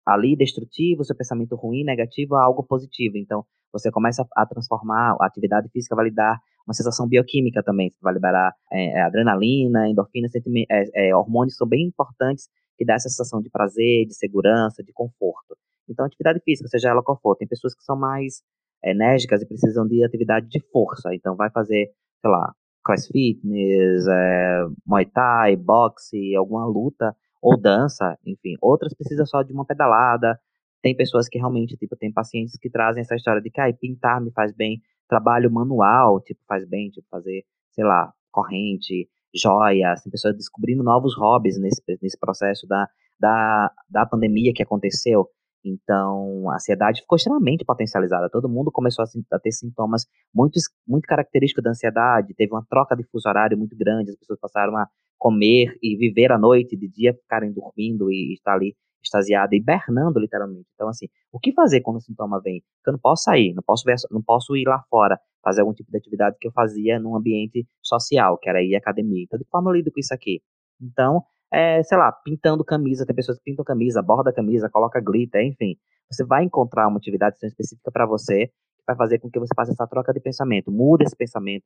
ali destrutivo, seu pensamento ruim, negativo, a algo positivo. Então, você começa a transformar, a atividade física vai lhe dar uma sensação bioquímica também, você vai liberar é, é adrenalina, endorfina, é, é, hormônios são bem importantes, que dá essa sensação de prazer, de segurança, de conforto. Então, atividade física, seja ela qual for, tem pessoas que são mais enérgicas e precisam de atividade de força. Então, vai fazer, sei lá, cross fitness, é, muay thai, boxe, alguma luta ou dança, enfim. Outras precisam só de uma pedalada. Tem pessoas que realmente, tipo, tem pacientes que trazem essa história de que ah, pintar me faz bem, trabalho manual, tipo, faz bem, tipo, fazer, sei lá, corrente, joias, tem pessoas descobrindo novos hobbies nesse, nesse processo da, da, da pandemia que aconteceu. Então, a ansiedade ficou extremamente potencializada. Todo mundo começou a, ter sintomas muito, muito característicos da ansiedade. Teve uma troca de fuso horário muito grande. As pessoas passaram a comer e viver à noite, de dia ficarem dormindo e estar ali extasiada, hibernando literalmente. Então, assim, o que fazer quando o sintoma vem? Eu não posso sair, não posso, ver, não posso ir lá fora, fazer algum tipo de atividade que eu fazia num ambiente social, que era ir à academia. Então, de forma eu lido com isso aqui? Então, é, sei lá, pintando camisa, tem pessoas que pintam camisa, borda camisa, coloca glitter, enfim. Você vai encontrar uma atividade específica para você que vai fazer com que você faça essa troca de pensamento, muda esse pensamento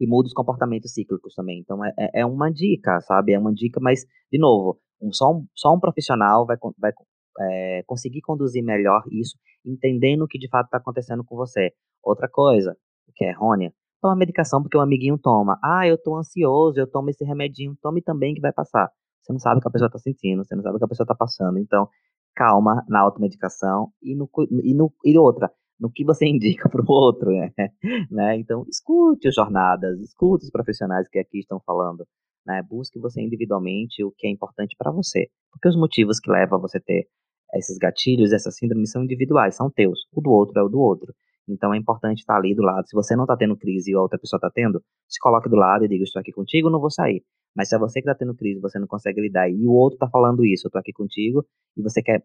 e muda os comportamentos cíclicos também. Então é, é, é uma dica, sabe? É uma dica, mas, de novo, um, só, um, só um profissional vai, vai é, conseguir conduzir melhor isso, entendendo o que de fato está acontecendo com você. Outra coisa, que é errônea, toma medicação porque um amiguinho toma. Ah, eu tô ansioso, eu tomo esse remedinho, tome também que vai passar. Você não sabe o que a pessoa tá sentindo, você não sabe o que a pessoa tá passando. Então, calma na automedicação e no, e no e outra, no que você [laughs] indica para o outro, né? [laughs] né? Então, escute as jornadas, escute os profissionais que aqui estão falando, né? Busque você individualmente o que é importante para você, porque os motivos que levam a você ter esses gatilhos, essas síndromes são individuais, são teus. O do outro é o do outro. Então é importante estar ali do lado. Se você não está tendo crise e a outra pessoa está tendo, se coloque do lado e diga: Estou aqui contigo, não vou sair. Mas se é você que está tendo crise, você não consegue lidar e o outro está falando isso, eu estou aqui contigo e você quer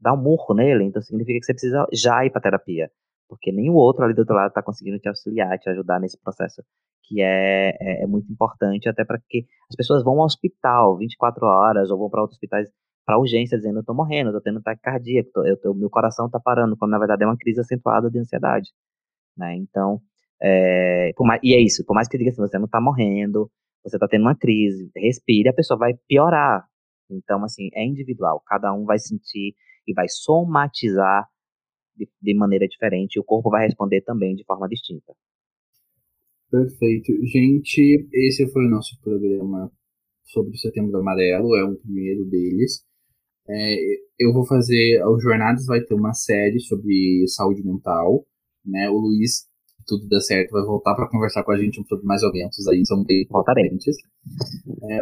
dar um murro nele, então significa que você precisa já ir para terapia. Porque o outro ali do outro lado está conseguindo te auxiliar, te ajudar nesse processo que é, é, é muito importante, até para que as pessoas vão ao hospital 24 horas ou vão para outros hospitais para urgência dizendo eu tô morrendo, tô tendo ataque cardíaco, eu tô, meu coração tá parando, quando na verdade é uma crise acentuada de ansiedade, né? Então, é, mais, e é isso, por mais que diga assim, você não tá morrendo, você tá tendo uma crise, respire, a pessoa vai piorar. Então, assim, é individual, cada um vai sentir e vai somatizar de, de maneira diferente, e o corpo vai responder também de forma distinta. Perfeito. Gente, esse foi o nosso programa sobre o Setembro Amarelo, é um primeiro deles. É, eu vou fazer. O Jornadas vai ter uma série sobre saúde mental. Né? O Luiz, se tudo der certo, vai voltar para conversar com a gente sobre mais eventos aí, são bem importantes. É,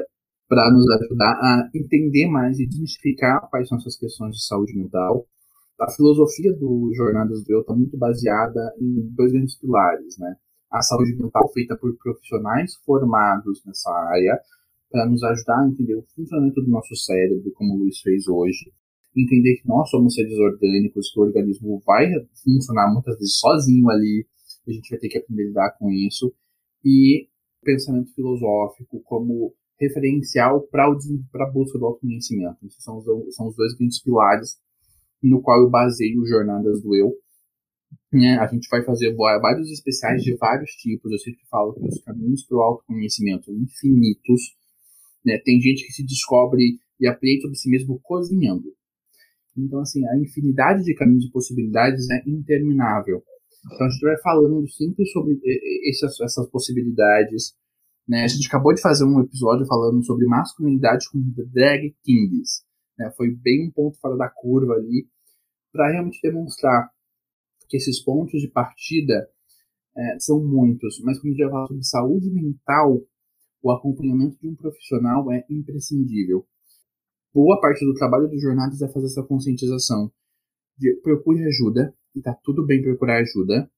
para nos ajudar a entender mais e desmistificar quais são essas questões de saúde mental. A filosofia do Jornadas do Eu está muito baseada em dois grandes pilares, né? A saúde mental feita por profissionais formados nessa área, para nos ajudar a entender o funcionamento do nosso cérebro, como o Luiz fez hoje, entender que nós somos seres orgânicos, que o organismo vai funcionar muitas vezes sozinho ali, a gente vai ter que aprender a lidar com isso, e pensamento filosófico como referencial para a busca do autoconhecimento. Esses são os, são os dois grandes pilares no qual eu baseio Jornadas do Eu. Né? A gente vai fazer vários especiais de vários tipos. Eu sempre falo que os caminhos para o autoconhecimento são infinitos né? Tem gente que se descobre e aprende sobre si mesmo cozinhando. Então, assim, a infinidade de caminhos e possibilidades é interminável. Então, a gente vai falando sempre sobre essas, essas possibilidades. Né? A gente acabou de fazer um episódio falando sobre masculinidade com drag kings. Né? Foi bem um ponto fora da curva ali, para realmente demonstrar que esses pontos de partida é, são muitos. Mas quando a gente vai falar sobre saúde mental, o acompanhamento de um profissional é imprescindível. Boa parte do trabalho dos jornadas é fazer essa conscientização. De, procure ajuda, e tá tudo bem procurar ajuda.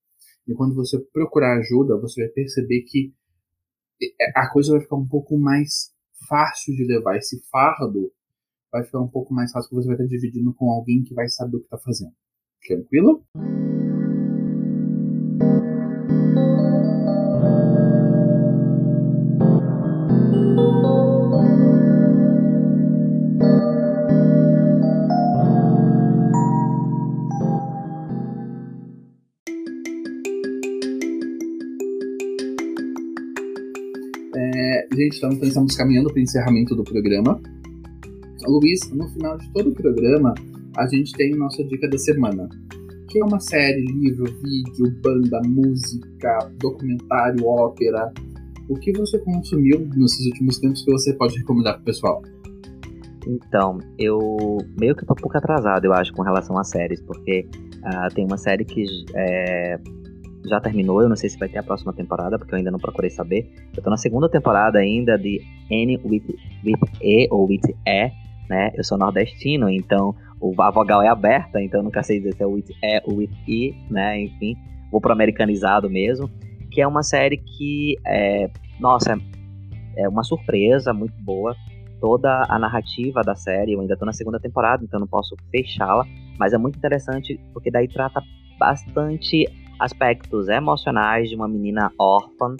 E quando você procurar ajuda, você vai perceber que a coisa vai ficar um pouco mais fácil de levar. Esse fardo vai ficar um pouco mais fácil, porque você vai estar dividindo com alguém que vai saber o que está fazendo. Tranquilo? Então, estamos caminhando para o encerramento do programa. Luiz, no final de todo o programa, a gente tem nossa dica da semana, que é uma série, livro, vídeo, banda, música, documentário, ópera. O que você consumiu nesses últimos tempos que você pode recomendar pro pessoal? Então, eu meio que tô um pouco atrasado, eu acho, com relação a séries, porque uh, tem uma série que é, já terminou, eu não sei se vai ter a próxima temporada, porque eu ainda não procurei saber. Eu tô na segunda temporada ainda de N with, with E ou with E, né? Eu sou nordestino, então a vogal é aberta, então eu nunca sei dizer se é with E ou with I, né? Enfim, vou pro americanizado mesmo, que é uma série que, é, nossa, é uma surpresa muito boa. Toda a narrativa da série, eu ainda tô na segunda temporada, então não posso fechá-la, mas é muito interessante porque daí trata bastante aspectos emocionais de uma menina órfã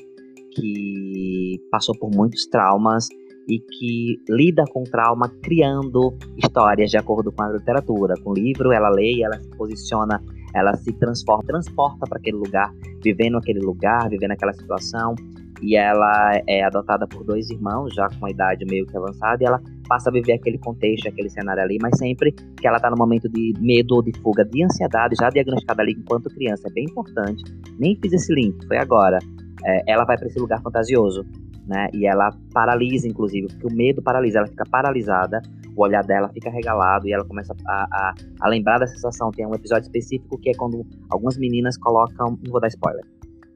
que passou por muitos traumas e que lida com trauma criando histórias de acordo com a literatura. Com o livro, ela lê e ela se posiciona, ela se transforma, transporta para aquele lugar, vivendo aquele lugar, vivendo aquela situação. E ela é adotada por dois irmãos, já com a idade meio que avançada, e ela passa a viver aquele contexto, aquele cenário ali, mas sempre que ela está no momento de medo ou de fuga, de ansiedade, já diagnosticada ali enquanto criança, é bem importante. Nem fiz esse link, foi agora. É, ela vai para esse lugar fantasioso, né? E ela paralisa, inclusive, porque o medo paralisa, ela fica paralisada, o olhar dela fica regalado e ela começa a, a, a lembrar da sensação. Tem um episódio específico que é quando algumas meninas colocam, não vou dar spoiler,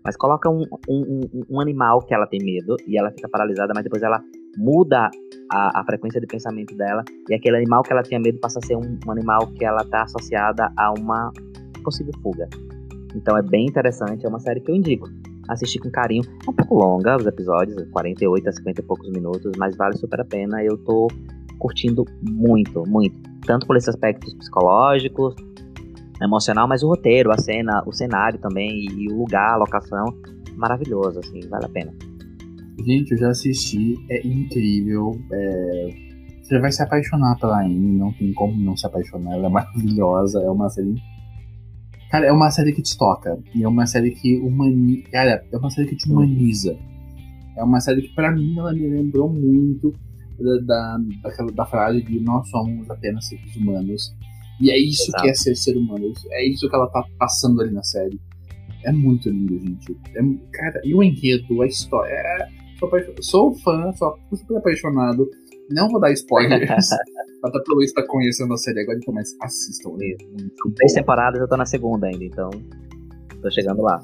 mas coloca um, um, um, animal que ela tem medo e ela fica paralisada, mas depois ela muda a, a, frequência de pensamento dela e aquele animal que ela tinha medo passa a ser um, um animal que ela está associada a uma possível fuga. Então é bem interessante, é uma série que eu indico. Assistir com carinho. É um pouco longa os episódios, 48 a 50 e poucos minutos, mas vale super a pena. Eu tô curtindo muito, muito. Tanto por esses aspectos psicológicos, emocional, mas o roteiro, a cena, o cenário também, e o lugar, a locação, maravilhoso, assim, vale a pena. Gente, eu já assisti, é incrível. É... Você vai se apaixonar pela Amy, não tem como não se apaixonar, ela é [laughs] maravilhosa, é uma série. Cara, é uma série que te toca. E é uma série que humaniza. Cara, é uma série que te humaniza. É uma série que, pra mim, ela me lembrou muito da, da, daquela, da frase de nós somos apenas seres humanos. E é isso Exato. que é ser ser humano. É isso que ela tá passando ali na série. É muito lindo, gente. É, cara, e o enredo, a história. É, sou, sou fã, sou super apaixonado. Não vou dar spoilers. Até pelo Luiz tá conhecendo a série agora, então, mas assistam. É Três temporadas, eu tô na segunda ainda, então. Tô chegando lá.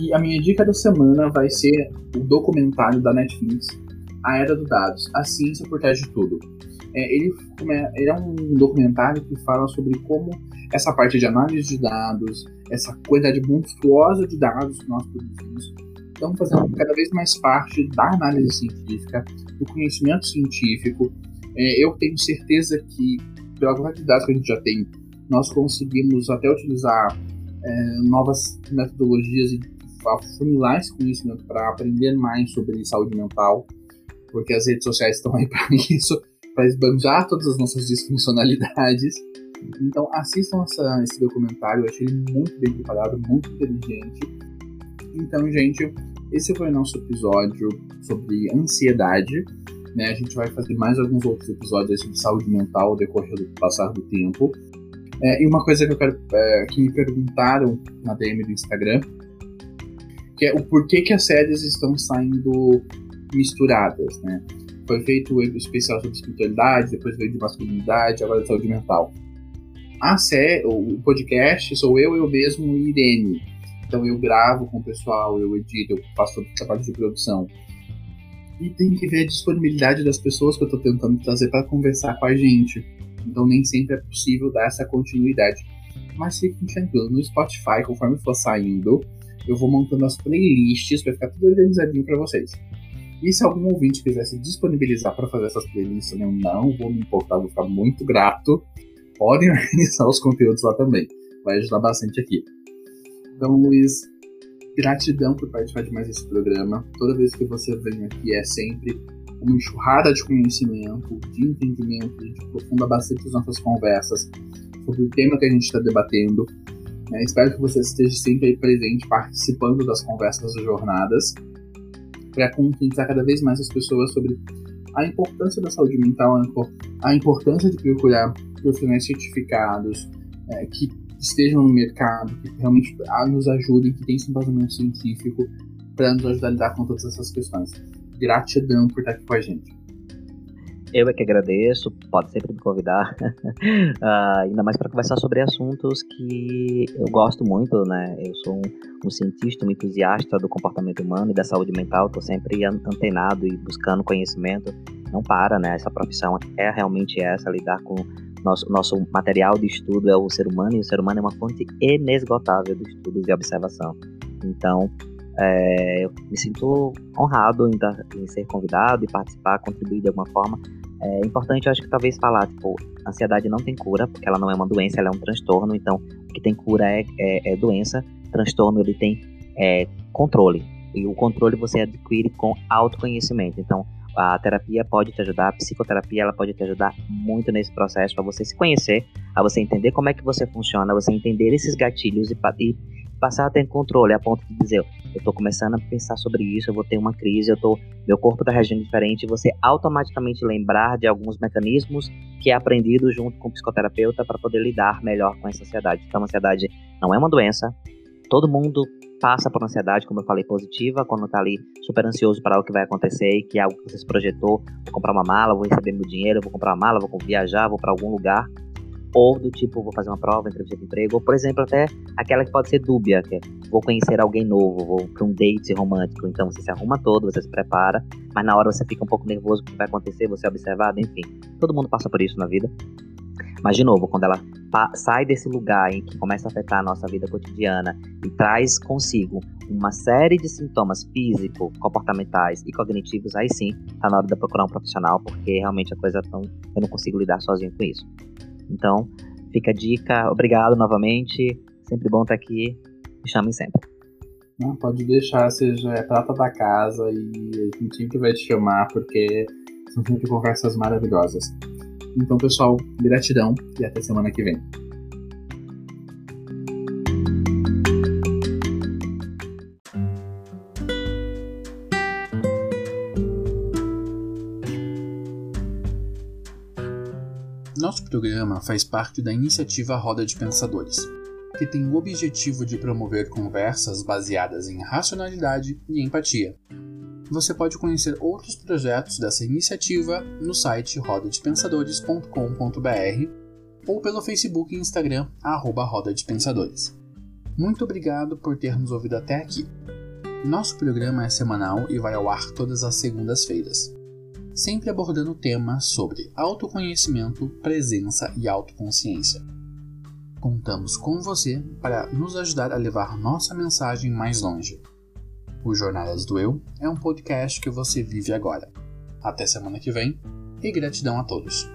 E a minha dica da semana vai ser o documentário da Netflix, A Era dos Dados, A Ciência por Trás de Tudo. É, ele, ele, é um documentário que fala sobre como essa parte de análise de dados, essa quantidade monstruosa de dados que nós produzimos, estão fazendo cada vez mais parte da análise científica, do conhecimento científico. É, eu tenho certeza que, pela quantidade que a gente já tem, nós conseguimos até utilizar é, novas metodologias e afunilar esse conhecimento para aprender mais sobre saúde mental, porque as redes sociais estão aí [laughs] para isso para esbanjar todas as nossas disfuncionalidades. Então assistam essa, esse documentário, eu achei ele muito bem preparado, muito inteligente. Então, gente, esse foi o nosso episódio sobre ansiedade. Né? A gente vai fazer mais alguns outros episódios sobre saúde mental ao decorrer do passar do tempo. É, e uma coisa que eu quero é, que me perguntaram na DM do Instagram, que é o porquê que as séries estão saindo misturadas, né? Foi feito o especial sobre espiritualidade, depois veio de masculinidade, agora de saúde mental. A série, o podcast sou eu, eu mesmo e Irene. Então eu gravo com o pessoal, eu edito, eu faço toda essa parte de produção. E tem que ver a disponibilidade das pessoas que eu estou tentando trazer para conversar com a gente. Então nem sempre é possível dar essa continuidade. Mas fiquem tranquilos, no Spotify, conforme for saindo, eu vou montando as playlists para ficar tudo organizadinho para vocês. E se algum ouvinte quiser se disponibilizar para fazer essas playlists, eu não vou me importar, vou ficar muito grato. Podem [laughs] organizar os conteúdos lá também. Vai ajudar bastante aqui. Então, Luiz, gratidão por participar de mais esse programa. Toda vez que você vem aqui é sempre uma enxurrada de conhecimento, de entendimento, a gente aprofunda bastante as nossas conversas sobre o tema que a gente está debatendo. É, espero que você esteja sempre aí presente, participando das conversas das jornadas para conscientizar cada vez mais as pessoas sobre a importância da saúde mental, a importância de procurar profissionais certificados é, que estejam no mercado, que realmente nos ajudem, que tenham esse embasamento científico para nos ajudar a lidar com todas essas questões. Gratidão por estar aqui com a gente. Eu é que agradeço, pode sempre me convidar, uh, [laughs] ainda mais para conversar sobre assuntos que eu gosto muito, né? Eu sou um, um, cientista, um entusiasta do comportamento humano e da saúde mental, estou sempre antenado e buscando conhecimento. Não para, né? Essa profissão é realmente essa, lidar com nosso, nosso material de estudo é o ser humano e o ser humano é uma fonte inesgotável de estudos e observação. Então, é, eu me sinto honrado em, em, ser convidado e participar, contribuir de alguma forma. É importante, eu acho que talvez falar, tipo, ansiedade não tem cura, porque ela não é uma doença, ela é um transtorno. Então, o que tem cura é, é, é doença, transtorno ele tem é, controle. E o controle você adquire com autoconhecimento. Então, a terapia pode te ajudar, a psicoterapia ela pode te ajudar muito nesse processo para você se conhecer, a você entender como é que você funciona, você entender esses gatilhos e, e passar a ter controle a ponto de dizer, eu estou começando a pensar sobre isso, eu vou ter uma crise, eu tô, meu corpo está reagindo diferente, você automaticamente lembrar de alguns mecanismos que é aprendido junto com o psicoterapeuta para poder lidar melhor com essa ansiedade. Então, a ansiedade não é uma doença, todo mundo passa por ansiedade, como eu falei, positiva, quando está ali super ansioso para o que vai acontecer que é algo que você se projetou, vou comprar uma mala, vou receber meu dinheiro, vou comprar uma mala, vou viajar, vou para algum lugar ou do tipo, vou fazer uma prova, entrevista de emprego, ou por exemplo, até aquela que pode ser dúbia, que é, vou conhecer alguém novo, vou para um date romântico, então você se arruma todo, você se prepara, mas na hora você fica um pouco nervoso com o que vai acontecer, você é observado, enfim. Todo mundo passa por isso na vida. Mas, de novo, quando ela sai desse lugar em que começa a afetar a nossa vida cotidiana e traz consigo uma série de sintomas físicos, comportamentais e cognitivos, aí sim, tá na hora de procurar um profissional, porque realmente a coisa tão. Eu não consigo lidar sozinho com isso. Então, fica a dica. Obrigado novamente. Sempre bom estar aqui. Me chamem sempre. Não, pode deixar, seja é prata da casa e a gente sempre vai te chamar porque são sempre conversas maravilhosas. Então, pessoal, gratidão e até semana que vem. Nosso programa faz parte da iniciativa Roda de Pensadores, que tem o objetivo de promover conversas baseadas em racionalidade e empatia. Você pode conhecer outros projetos dessa iniciativa no site rodadepensadores.com.br ou pelo Facebook e Instagram, arroba Roda de Pensadores. Muito obrigado por ter nos ouvido até aqui. Nosso programa é semanal e vai ao ar todas as segundas-feiras sempre abordando temas sobre autoconhecimento, presença e autoconsciência. Contamos com você para nos ajudar a levar nossa mensagem mais longe. O Jornadas do Eu é um podcast que você vive agora. Até semana que vem e gratidão a todos.